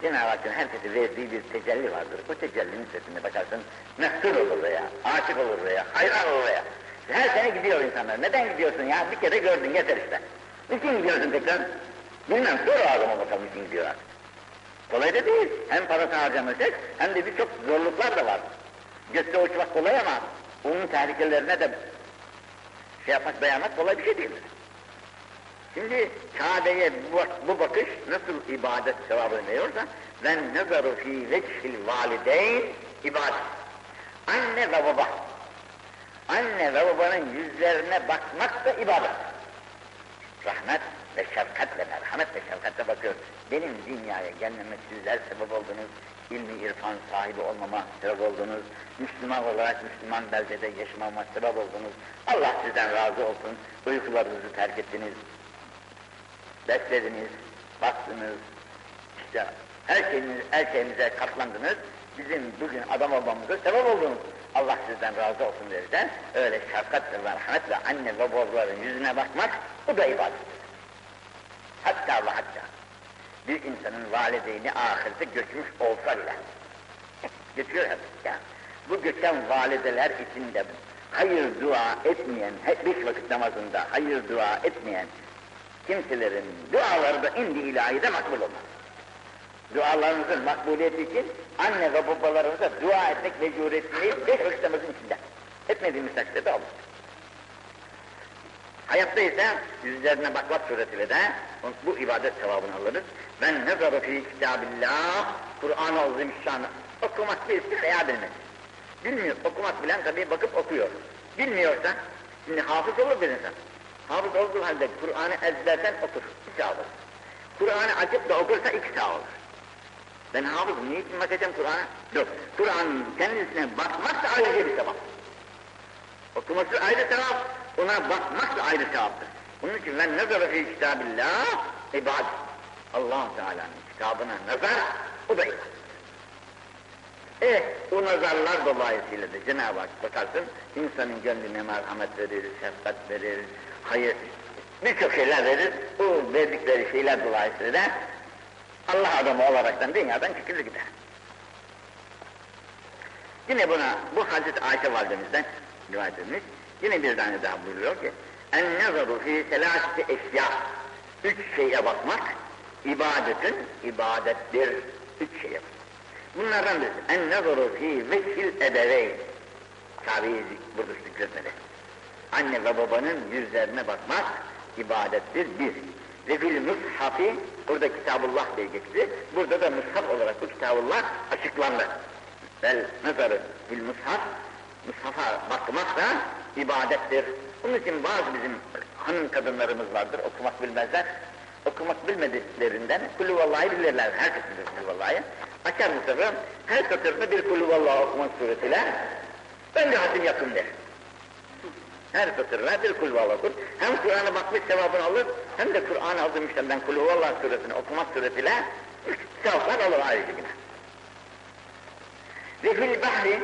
Cenab-ı Hakk'ın herkese verdiği bir tecelli vardır. O tecellinin sesine bakarsın, mehsul olur veya, aşık olur veya, hayran olur veya. Her sene gidiyor insanlar. Neden gidiyorsun ya? Bir kere gördün yeter işte. Niçin gidiyorsun tekrar? Bilmem, sor adama bakalım niçin gidiyor artık. Kolay da değil. Hem parası harcamayacak, hem de birçok zorluklar da var. Gökte uçmak kolay ama onun tehlikelerine de şey yapmak, dayanmak kolay bir şey değildir. Şimdi Kabe'ye bu, bu bakış nasıl ibadet sevabını veriyorsa ben nazaru fi vechil valideyn ibadet. Anne ve baba. Anne ve babanın yüzlerine bakmak da ibadet. Rahmet ve şefkatle, merhamet ve şefkatle bakıyor. Benim dünyaya gelmeme sizler sebep oldunuz. ilmi irfan sahibi olmama sebep oldunuz. Müslüman olarak Müslüman beldede yaşamama sebep oldunuz. Allah sizden razı olsun. Uykularınızı terk ettiniz, beslediniz, baktınız, işte her şeyiniz, her şeyinize katlandınız, bizim bugün adam olmamıza sebep oldunuz. Allah sizden razı olsun derken, öyle şefkatle, merhametle anne ve babaların yüzüne bakmak, bu da ibadettir. Hatta ve hatta, bir insanın valideyni ahirete göçmüş olsa bile, [LAUGHS] Geçiyor hep. Yani bu göçen valideler içinde hayır dua etmeyen, beş vakit namazında hayır dua etmeyen kimselerin duaları da indi ilahide makbul olmaz. Dualarınızın makbuliyeti için anne ve babalarınıza dua etmek mecburiyetindeyiz beş vakit namazın içinde. Etmediğimiz takdirde olur. Hayatta ise yüzlerine bakmak suretiyle de bu ibadet sevabını alırız. Ben nezaru fi kitabillah, Kur'an-ı Azimüşşan'ı okumak birisi veya bilmez. Bilmiyor, okumak bilen tabii bakıp okuyor. Bilmiyorsa, şimdi hafız olur bir insan. Hafız olduğu halde Kur'an'ı ezberden okur, bir sağ olur. Kur'an'ı açıp da okursa iki sağ olur. Ben hafızım, niçin bakacağım Kur'an'a? Yok, Kur'an'ın kendisine bakmak da ayrıca bir sevap. Okuması ayrı sevap, ona bakmak da ayrı sevaptır. Bunun için ben nazara fi kitabillah ibad. allah Teala'nın kitabına nazar, o da ibad. E, o nazarlar dolayısıyla da Cenab-ı Hak bakarsın, insanın gönlüne merhamet verir, şefkat verir, hayır, birçok şeyler verir. Bu verdikleri şeyler dolayısıyla da Allah adamı olaraktan dünyadan çıkır gider. Yine buna, bu Hazreti Ayşe validemizden rivayet edilmiş, yine bir tane daha buyuruyor ki, en nezaru fi selaseti eşya, üç şeye bakmak, ibadetin ibadettir, üç şeye. Bunlardan birisi, en nezaru fi vekil ebeveyn, tabi burada zikretmedi. Anne ve babanın yüzlerine bakmak ibadettir bir. Ve fil mushafi, burada kitabullah diye geçti, burada da mushaf olarak bu kitabullah açıklandı. Vel nazarı fil mushaf, mushafa bakmak da ibadettir. Bunun için bazı bizim hanım kadınlarımız vardır, okumak bilmezler. Okumak bilmediklerinden kulü vallahi bilirler, herkes bilir kulü vallahi. Açar sefer, her satırda bir kulü vallahi okumak suretiyle, de hatim yakın der. Her satırına bir kul vallahi okur. Hem Kur'an'a bakmış sevabını alır, hem de Kur'an-ı Azimüşşan'dan kul vallahi suresini okumak suretiyle sevaplar alır ayrıca yine. Ve fil bahri,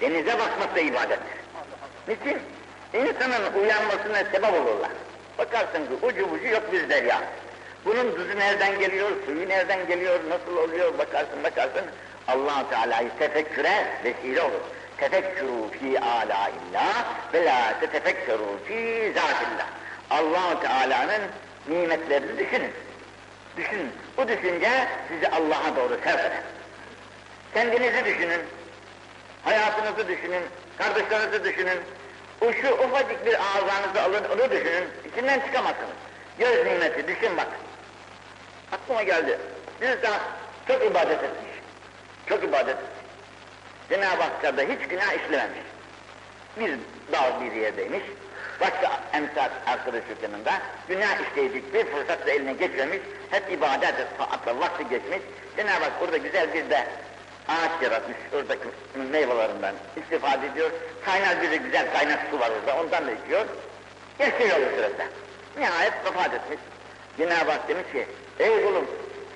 denize bakmak da ibadettir. Niçin? İnsanın uyanmasına sebep olurlar. Bakarsın ki ucu bucu yok bir derya. Bunun düzü nereden geliyor, suyu nereden geliyor, nasıl oluyor bakarsın bakarsın. allah Teala'yı tefekküre vesile olur. Tefekkürü fi âlâillah ve lâ tetefekkerû fi zâtillah. allah Teala'nın nimetlerini düşünün. Düşünün. Bu düşünce sizi Allah'a doğru sevk. Kendinizi düşünün. Hayatınızı düşünün. Kardeşlerinizi düşünün. O şu ufacık bir ağzınızı alın, onu düşünün. İçinden çıkamazsınız. Göz nimeti, düşün bak. Aklıma geldi. Bir insan çok ibadet etmiş. Çok ibadet etmiş. Cenab-ı Hakk'ta hiç günah işlememiş. Bir dağ bir yerdeymiş. Başka emsal arkadaş yanında günah işleyecek bir fırsat da eline geçmemiş. Hep ibadet taatla vakti geçmiş. Cenab-ı Hak burada güzel bir de ağaç yaratmış. Oradaki meyvelerinden istifade ediyor. Kaynar bir güzel kaynak su var orada. Ondan da içiyor. Yaşıyor o sırada. Nihayet vefat etmiş. Cenab-ı Hak demiş ki, ey kulum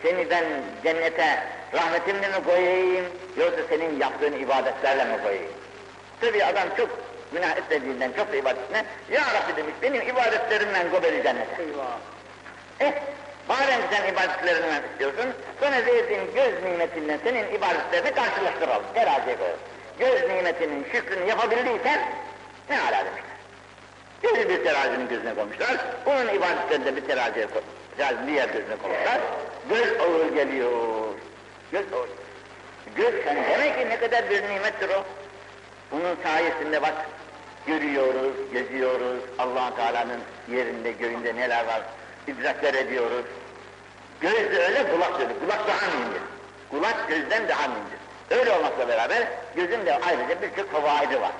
seni ben cennete rahmetimle mi koyayım yoksa senin yaptığın ibadetlerle mi koyayım? Tabi adam çok günah etmediğinden çok da ibadetine, ya Rabbi demiş benim ibadetlerimle koy beni cennete. Eyvah. Eh, madem sen ibadetlerinden istiyorsun, sana verdiğim göz nimetinden senin ibadetlerini karşılaştıralım, teraziye koyalım. Göz nimetinin şükrünü yapabildiysen, ne ala demişler. Gözü bir terazinin gözüne koymuşlar, onun ibadetlerini de bir teraziye koymuşlar, diğer gözüne koymuşlar. Göz ağır geliyor, göz ağır. Göz sen demek ki ne kadar bir nimettir o. Bunun sayesinde bak, görüyoruz, geziyoruz, allah Teala'nın yerinde, göğünde neler var, idrakler ediyoruz. Göz de öyle, kulak da öyle. Kulak daha mühimdir. Kulak gözden daha mühimdir. Öyle olmakla beraber gözün de ayrıca birçok favaidi var.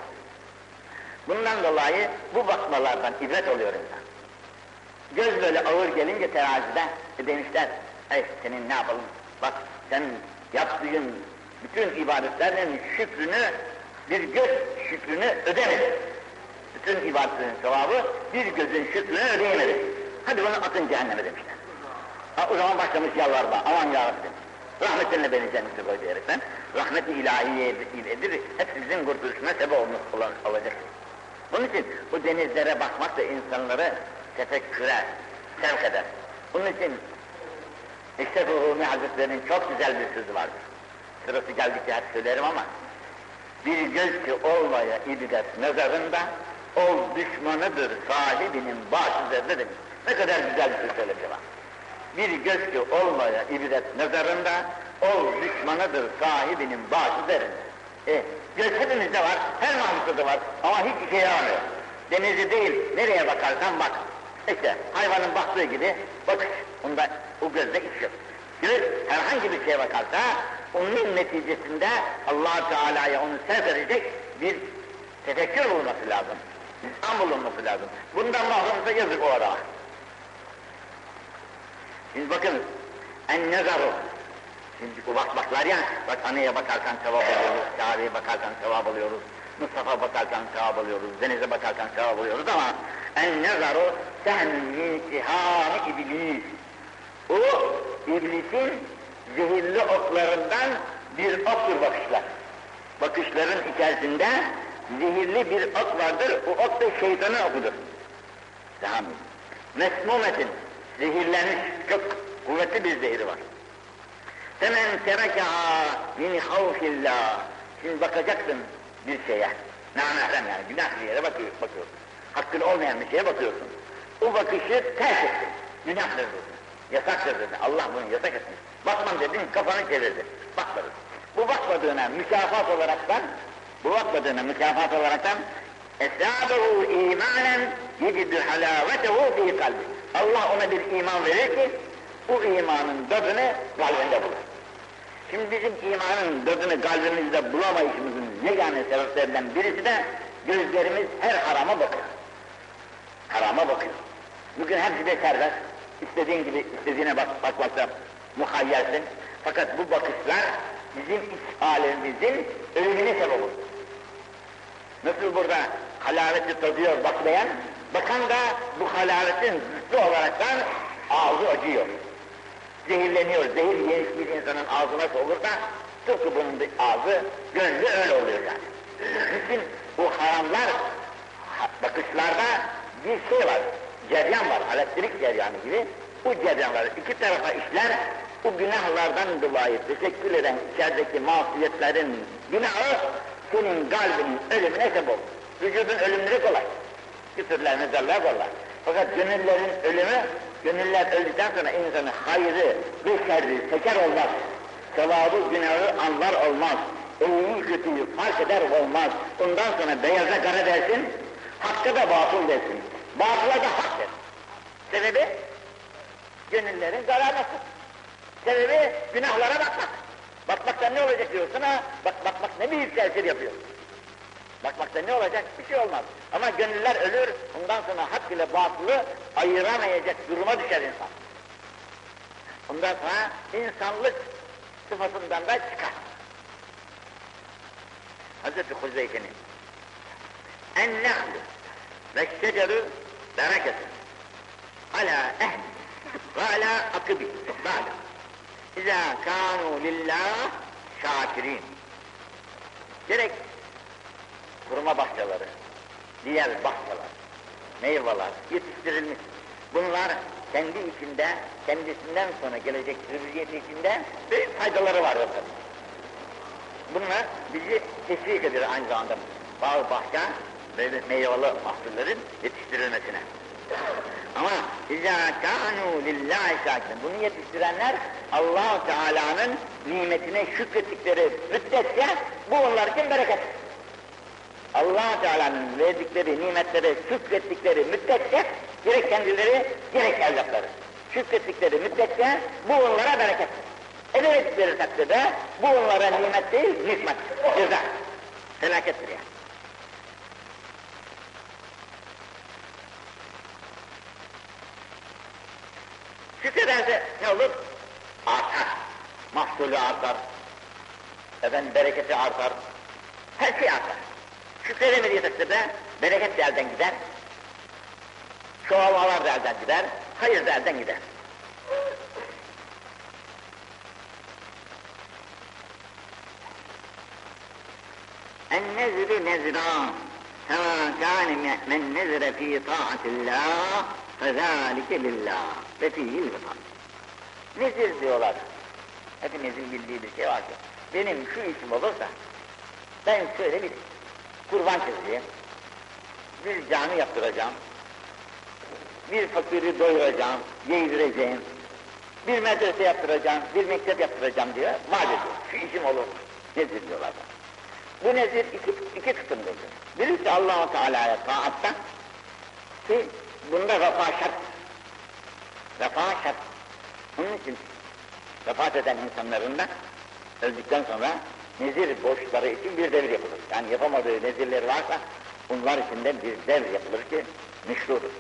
Bundan dolayı bu bakmalardan ibret oluyor insan. Göz böyle ağır gelince terazide e demişler, ey senin ne yapalım, bak sen yaptığın bütün ibadetlerin şükrünü, bir göz şükrünü ödemedin. Bütün ibadetlerin sevabı bir gözün şükrünü ödeyemedi. Hadi bunu atın cehenneme demişler. Ha, o zaman başlamış yalvarma, aman ya Rabbi demiş. Rahmetinle beni cennete koy diyerekten, rahmet-i ilahiyedir, hep sizin kurtuluşuna sebep olmuş olan, olacak. Bunun için bu denizlere bakmak da insanları tefekküre sevk eder. Bunun için işte bu Rumi Hazretleri'nin çok güzel bir sözü vardır. sırası geldikçe hep söylerim ama bir göz ki olmaya ibret nazarında ol düşmanıdır sahibinin baş üzerinde demiş. Ne kadar güzel bir söyledi bak. Bir göz ki olmaya ibret nazarında ol düşmanıdır sahibinin baş üzerinde. E, göz hepimizde var, her mahlukta da var ama hiç işe yaramıyor. Denizi değil, nereye bakarsan bak. İşte hayvanın baktığı gibi bakış, onda o gözde iş yok. Göz herhangi bir şeye bakarsa onun neticesinde allah Teala'ya onu sevdirecek bir tefekkür bulması lazım. İnsan bulunması lazım. Bundan mahrumsa yazık o adama. Şimdi bakın, en nezaru. Şimdi bu bakmaklar ya, bak anaya bakarsan sevap alıyoruz, Kabe'ye bakarsan sevap alıyoruz, Mustafa bakarsan sevap alıyoruz, denize bakarsan sevap alıyoruz ama en nezaru sen min sihami iblis. O iblisin zehirli oklarından bir oktur bakışlar. Bakışların içerisinde zehirli bir ok vardır, o ok da şeytanın okudur. Tamam? Mesmumetin, zehirlenmiş, çok kuvvetli bir zehri var. Hemen terekaha min havfillah. Şimdi bakacaksın bir şeye, namahrem yani, günah bir yere bakıyor, bakıyorsun. Hakkın olmayan bir şeye bakıyorsun. O bakışı ters ettin, günahtır dedi. Yasaktır dedi, Allah bunu yasak etmiş. Bakmam dedin, kafanı çevirdi, bakmadın. Bu bakmadığına mükafat olaraktan, bu bakmadığına mükafat olaraktan esâbehu imanen yecidü halâvetehu fi kalbi. Allah ona bir iman verir ki, bu imanın tadını kalbinde bulur. Şimdi bizim imanın tadını kalbimizde bulamayışımızın yegane sebeplerinden birisi de gözlerimiz her harama bakıyor. Harama bakıyor. Bugün hepsi de serbest. İstediğin gibi istediğine bak, bakmakta muhayyersin. Fakat bu bakışlar bizim iç alemimizin ölümüne sebep olur. Nasıl burada halaleti tadıyor bakmayan, bakan da bu halaletin zıttı olaraktan ağzı acıyor. Zehirleniyor, zehir yemiş bir insanın ağzına soğur da tıpkı bunun bir ağzı, gönlü öyle oluyor yani. Bütün bu haramlar, bakışlarda bir şey var, ceryan var, elektrik ceryanı gibi. Bu ceryanlar iki tarafa işler, bu günahlardan dolayı teşekkür eden içerideki masiyetlerin günahı senin kalbinin ölümüne sebep olur. Vücudun ölümleri kolay. Küfürler, mezarlar kolay. Fakat gönüllerin ölümü, gönüller öldükten sonra insanın hayrı ve şerri seker olmaz. Sevabı, günahı anlar olmaz. İyiyi kötüyü fark eder olmaz. Ondan sonra beyaza kara dersin, hakka da batıl dersin. Batıla da hak dersin. Sebebi? Gönüllerin zararması. Sebebi günahlara bakmak. Bakmaktan ne olacak diyorsun ha? Bak, bakmak ne büyük tesir yapıyor. Bakmakta ne olacak? Bir şey olmaz. Ama gönüller ölür, ondan sonra hak ile batılı ayıramayacak duruma düşer insan. Ondan sonra insanlık sıfatından da çıkar. Hazreti Huzeyfe'nin en-nehlu ve şeceru bereketun ala ehli ve ala akıbi ba'da İzâ kânû lillâh şâkirîn gerek kuruma bahçeleri, diğer bahçeler, meyveler yetiştirilmiş. Bunlar kendi içinde, kendisinden sonra gelecek zürriyet içinde büyük faydaları var tabii. Bunlar bizi teşvik ediyor aynı zamanda. Bağ, bahçe ve meyveli mahsullerin yetiştirilmesine. Ama اِذَا كَانُوا لِلّٰهِ شَاكِرٍ Bunu yetiştirenler allah Teala'nın nimetine şükrettikleri müddetçe bu onlar için bereket allah Teala'nın verdikleri nimetlere şükrettikleri müddetçe gerek kendileri gerek evlatları şükrettikleri müddetçe bu onlara bereket. Edemedikleri takdirde bu onlara nimet değil, nikmet, ceza. Felakettir yani. Şükrederse ne olur? Artar. Mahsulü artar. Efendim bereketi artar. Her şey artar. Şükredemediği takdirde bereket de elden gider. Çoğalmalar da elden gider. Hayır da elden gider. النذر نذران سواء كان من نذر في طاعة الله فذلك لله ve fiil vefat. Nezir diyorlar. Hepimizin bildiği bir şey var ki, benim şu işim olursa, ben şöyle bir kurban keseceğim, bir cami yaptıracağım, bir fakiri doyuracağım, yedireceğim, bir medrese yaptıracağım, bir mektep yaptıracağım diye vaat ediyor. Şu işim olur. Nezir diyorlar. Bu nezir iki, iki kısımdır. Birisi Allah-u Teala'ya taatta ki bunda vefa şart. Vefa şart. Onun için vefat eden insanların da öldükten sonra nezir borçları için bir devir yapılır. Yani yapamadığı nezirler varsa bunlar içinde bir devir yapılır ki meşrudur.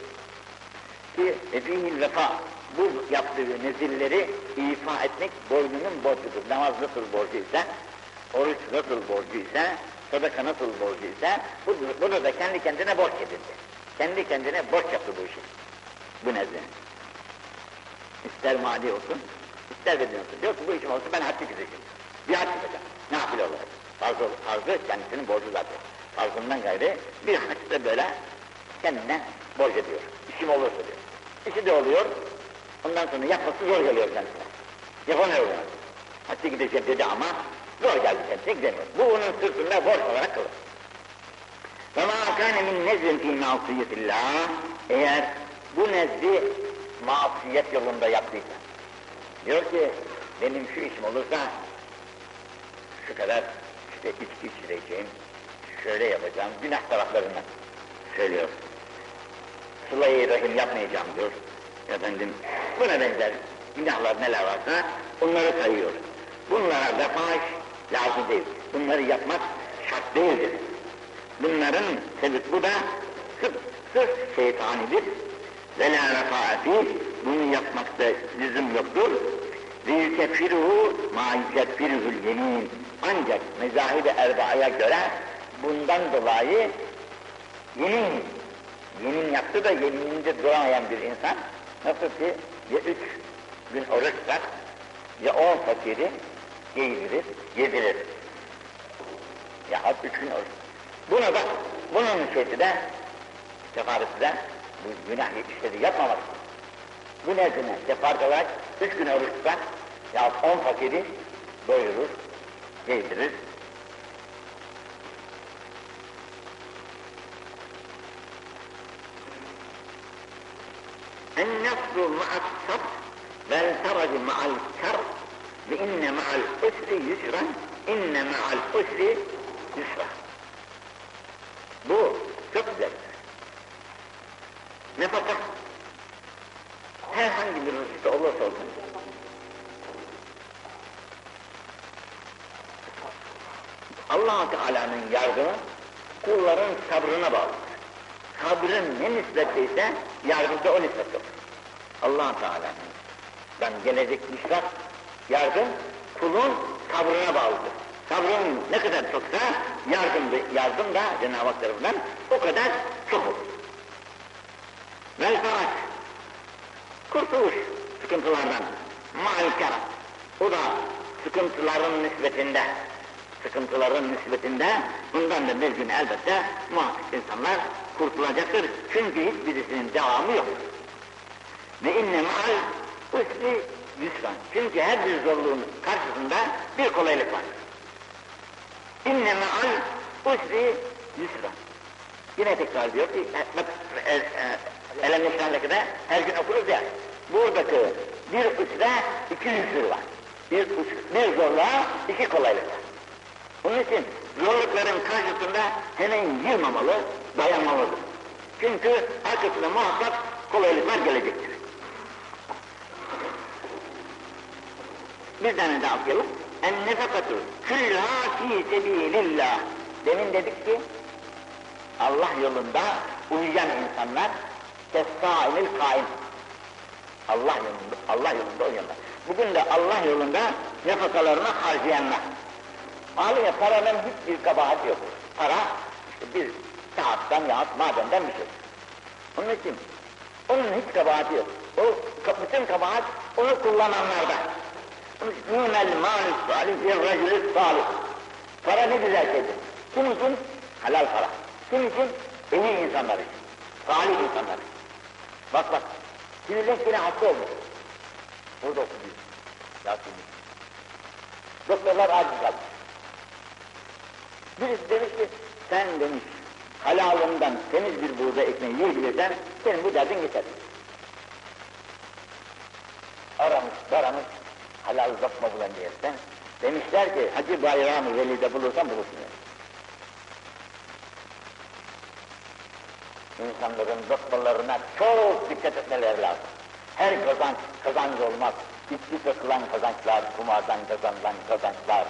Ki efihil vefa bu yaptığı nezilleri ifa etmek boynunun borcudur. Namaz nasıl borcu ise, oruç nasıl borcu ise, sadaka nasıl borcu ise, bu, bunu da kendi kendine borç edildi. Kendi kendine borç yaptı bu işi. Bu nezdini. İster mali olsun, ister bedeni olsun. Diyor ki bu işim olsun ben haccı gideceğim. Bir hac gideceğim nafile olarak. Fazla farzı kendisinin borcu zaten. Farzından gayrı bir hakkı böyle kendine borç ediyor. İşim olursa diyor. İşi de oluyor. Ondan sonra yapması zor geliyor kendisine. Yapamıyor bunu. Hatta gideceğim dedi ama zor geldi kendisine gidemiyor. Bu onun sırtında borç olarak kalır. Ve ma kâne min nezrin fî masiyetillah eğer bu nezdi masiyet yolunda yaptıysa. Diyor ki benim şu işim olursa şu kadar işte içki içireceğim, şöyle yapacağım, günah taraflarından söylüyor. Sıla-i rahim yapmayacağım diyor. Efendim buna benzer günahlar neler varsa onları sayıyor. Bunlara vefaş lazım değil. Bunları yapmak şart değildir. Bunların sebep bu da sırf, sırf şeytanidir. Ve la vefaati bunu yapmakta lüzum yoktur. Ve yükeffiruhu ma yükeffiruhul yemin. Ancak mezahib-i erbaaya göre bundan dolayı yemin yemin yaptı da yemininde duramayan bir insan nasıl ki ya üç gün oruç tutar ya on fakiri giydirir, yedirir. Ya üç gün oruç. Buna da, bunun şeysi de, sefaresi de bu günah işleri yapmamak. Bu nezdine sefaret olarak üç gün oruç tutar ya on fakiri doyurur, eğdirir. En nefru ma'at sab vel taracu ma'al kar ve inne ma'al usri yusran inne ma'al usri yusra. Bu çok güzel. Nefaka herhangi bir rızıkta olursa olsun allah Teala'nın yardımı kulların sabrına bağlı sabrın ne nispetteyse yardım da o nispette olur. allah Teala'nın gelecek nişrat, yardım kulun sabrına bağlıdır. Sabrın ne kadar çoksa yardım, yardım da Cenab-ı Hak tarafından o kadar çok olur. Vel faraç, kurtuluş sıkıntılardan, mal o da sıkıntıların nispetinde, sıkıntıların nispetinde bundan da bir gün elbette muhakkak insanlar kurtulacaktır. Çünkü hiçbirisinin devamı yok. Ve inne ma'al usri yusran. Çünkü her bir zorluğun karşısında bir kolaylık var. İnne ma'al usri yusran. Yine tekrar diyor ki, e, bak e, e, Elem Neşran'daki de her gün okuruz ya, buradaki bir usre iki yüzür var. Bir, bir zorluğa iki kolaylık var. Onun için zorlukların karşısında hemen yılmamalı, dayanmalıdır. Çünkü arkasında muhakkak kolaylıklar gelecektir. Bir tane daha okuyalım. En nefakatu küllâ fî sebîlillâh. Demin dedik ki Allah yolunda uyuyan insanlar kessâilil kaim. Allah yolunda, Allah yolunda uyuyanlar. Bugün de Allah yolunda nefakalarını harcayanlar. Ağlıyor, paranın hiçbir kabahati yok. Para işte bir kağıttan yahut madenden bir şey. Onun için onun hiç kabahati yok. O bütün kabahat onu kullananlarda. Nûmel mâlü salih bir racülü salih. Para ne güzel şeydir. Kim için? Halal para. Kim için? İyi insanlar için. Salih insanlar için. Bak bak. Sinirlen yine hasta olmuş. Burada okuyor. Yasin'i. Doktorlar aciz kalmış. Birisi demiş ki, sen demiş, halalından temiz bir buğday ekmeği yiyebilirsen, senin bu derdin geçer. Aramış, aramış, halal lokma bulan diyersen, demişler ki, Hacı Bayram-ı Veli'de bulursan bulursun. İnsanların lokmalarına çok dikkat etmeleri lazım. Her kazanç, kazanç olmaz. İçki takılan kazançlar, kumardan kazanılan kazançlar,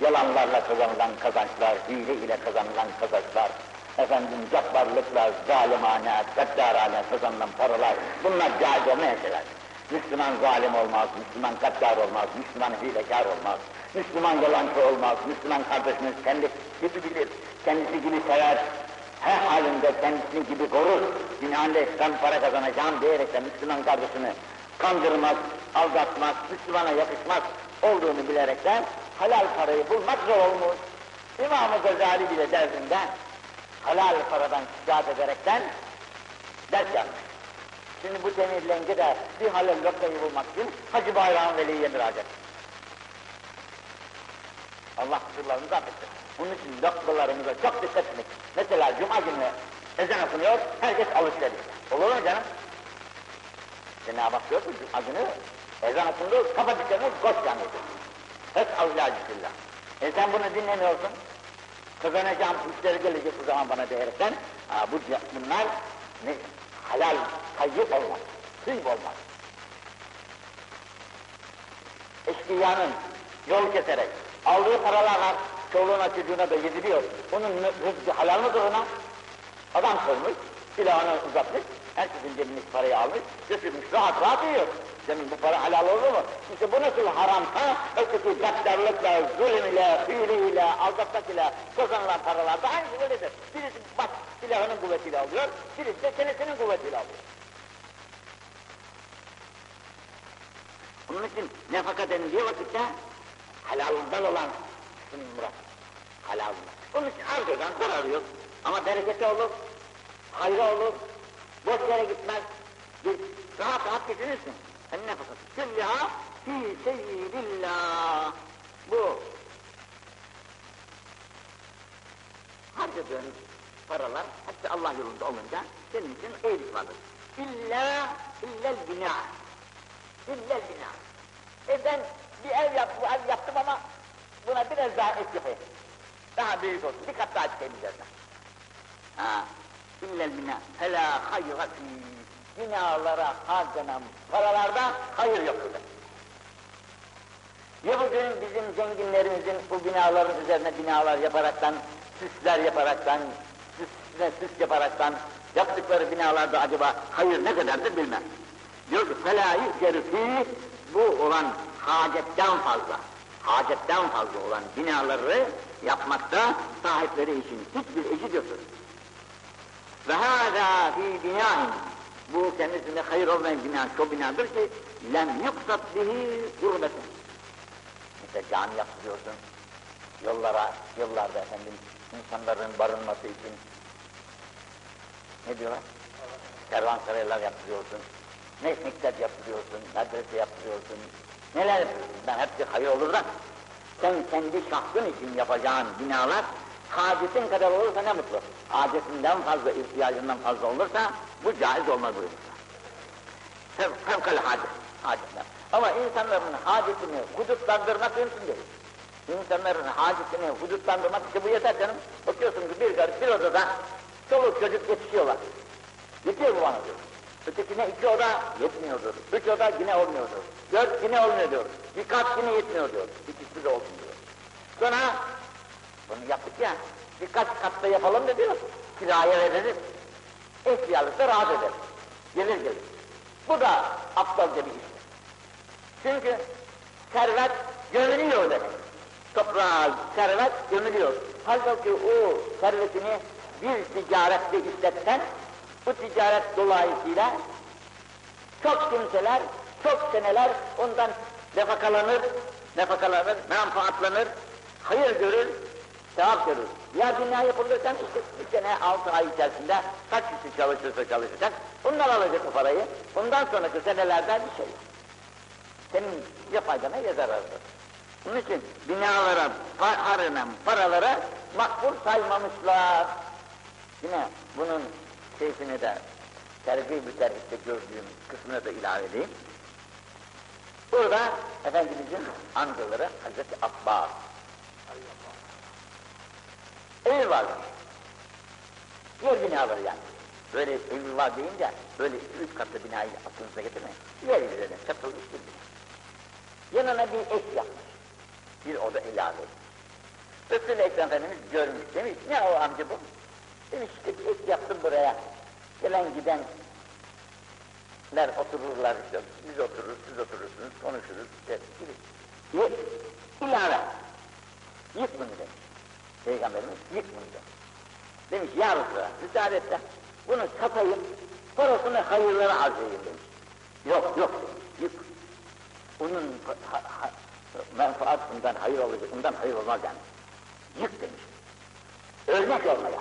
yalanlarla kazanılan kazançlar, hile ile kazanılan kazançlar, efendim cabbarlıkla, zalimane, gaddarane kazanılan paralar, bunlar caiz olmayan şeyler. Müslüman zalim olmaz, Müslüman gaddar olmaz, Müslüman hilekar olmaz, Müslüman yalancı olmaz, Müslüman kardeşimiz kendi gibi bilir, kendisi gibi sever, her halinde kendisini gibi korur, binaenaleyh ben para kazanacağım diyerek de Müslüman kardeşini kandırmaz, aldatmaz, Müslümana yakışmaz olduğunu bilerekten halal parayı bulmak zor olmuş. İmam-ı Gazali bile derdinde halal paradan şikayet ederekten ders yapmış. Şimdi bu demirlence de bir halal lokayı bulmak için Hacı Bayram Veli'ye müracaat. Allah kusurlarımızı affetsin. Bunun için lokmalarımıza çok dikkat etmek. Mesela cuma günü ezan okunuyor, herkes alışveriş. Olur mu canım? Cenab-ı Hak diyor ki cuma günü ezan okundu, kapat dükkanı, koş camiye. Hep Allah bismillah. E sen bunu dinlemiyorsun. Kazanacağım müşteri gelecek bu zaman bana diyerekten, aa, bu, bunlar ne, halal tayyip olmaz, tüyb olmaz. Eşkıyanın yol keserek aldığı paralarla çoluğuna çocuğuna da yediriyor. Onun rızkı halal mıdır ona? Adam sormuş, silahını uzatmış, herkesin cebindeki parayı almış, götürmüş, rahat rahat yiyor. Demin bu para halal olur mu? İşte bu nasıl haram ha? Öteki gaddarlıkla, zulüm ile, hile ile, aldatmak ile kazanılan paralar da aynı böyledir. Birisi bak silahının kuvvetiyle alıyor, birisi de çenesinin kuvvetiyle alıyor. Onun için nefaka denildiği vakitte halalından olan senin murat. Halalından. Onun için arkadan kararıyor. Ama bereketi olur, hayra olur, boş yere gitmez. Bir rahat rahat geçinirsin. En nefakası. Külliha fi seyyidillah. Bu harcadığın paralar hepsi Allah yolunda olunca senin için iyilik vardır. İlla, illel bina. İllel bina. E ben bir ev yap, bu ev yaptım ama buna biraz daha ek yapayım. Daha büyük olsun, bir kat daha çıkayım üzerine. Ha, illel bina, felâ hayra fî binalara harcanan paralarda hayır yoktur. Ya bugün bizim zenginlerimizin bu binaların üzerine binalar yaparaktan, süsler yaparaktan, süsle süs yaparaktan yaptıkları binalarda acaba hayır ne kadardır bilmem. Diyor ki felâ yücerifi bu olan hacetten fazla, hacetten fazla olan binaları yapmakta sahipleri için hiçbir ecir yoktur. Ve hâzâ fî binâin bu kendisinde hayır olmayan bina, şu binadır ki lem yuksat bihi gurbeten. Mesela cami yaptırıyorsun, yollara, yıllarda efendim insanların barınması için ne diyorlar? Kervansaraylar yaptırıyorsun, ne mektep yaptırıyorsun, medrese yaptırıyorsun, neler yapıyorsun? Ben hepsi hayır olur da sen kendi şahsın için yapacağın binalar hacetin kadar olursa ne mutlu. Hacetinden fazla, ihtiyacından fazla olursa bu caiz olmaz buyurmuşlar. Fev, fevkal hacet, hacetler. Ama insanların hacetini hudutlandırmak mümkün değil. İnsanların hacetini hudutlandırmak işte bu yeter canım. Bakıyorsun ki bir garip bir odada çoluk çocuk yetişiyorlar. Yetiyor bu bana diyor. Ötekine iki oda yetmiyordur. Üç oda yine olmuyordur. Dört yine olmuyor. Bir kat yine yetmiyor diyor. İkisi de olsun diyor. Sonra bunu yaptık ya, birkaç katta yapalım da diyor. Kiraya veririz. Eşyalıkta rahat eder. Gelir gelir. Bu da aptalca bir iş. Çünkü servet gömülüyor demek. Toprağa servet gömülüyor. Halbuki o servetini bir ticarette işletsen, bu ticaret dolayısıyla çok kimseler, çok seneler ondan nefakalanır, nefakalanır, menfaatlanır, hayır görür, sevap görür. Ya bina yapılırken işte bir sene altı ay içerisinde kaç kişi çalışırsa çalışacak, bunlar alacak o parayı, bundan sonraki senelerde bir şey. Senin ya faydana ya zararına. Bunun için binalara, pa- harına, paralara makbul saymamışlar. Yine bunun şeysini de tergib-ü terhipte gördüğüm kısmına da ilave edeyim. Burada Efendimizin amcaları Hazreti Abbas. Evi vardır. Yer binaları yani. Böyle evi var deyince böyle üç katlı binayı aklınıza getirmeyin. Yer üzerine çatılmış bir bina. Yanına bir ek yapmış. Bir oda ilave etmiş. Resul-i Ekrem Efendimiz görmüş. Demiş ne o amca bu? Demiş işte bir ek yaptım buraya. Gelen gidenler otururlar işte. Biz otururuz, siz oturursunuz, konuşuruz. işte gibi. Yık, ilave. Yık bunu demiş. Peygamberimiz yık bunu demiş. Ya Resulallah müsaade et bunu satayım, parasını hayırlara harcayayım demiş. Yok yok demiş, yık. Onun ha, ha, menfaat bundan hayır olacak, bundan hayır olmaz yani. Yık demiş. Örnek olmaya.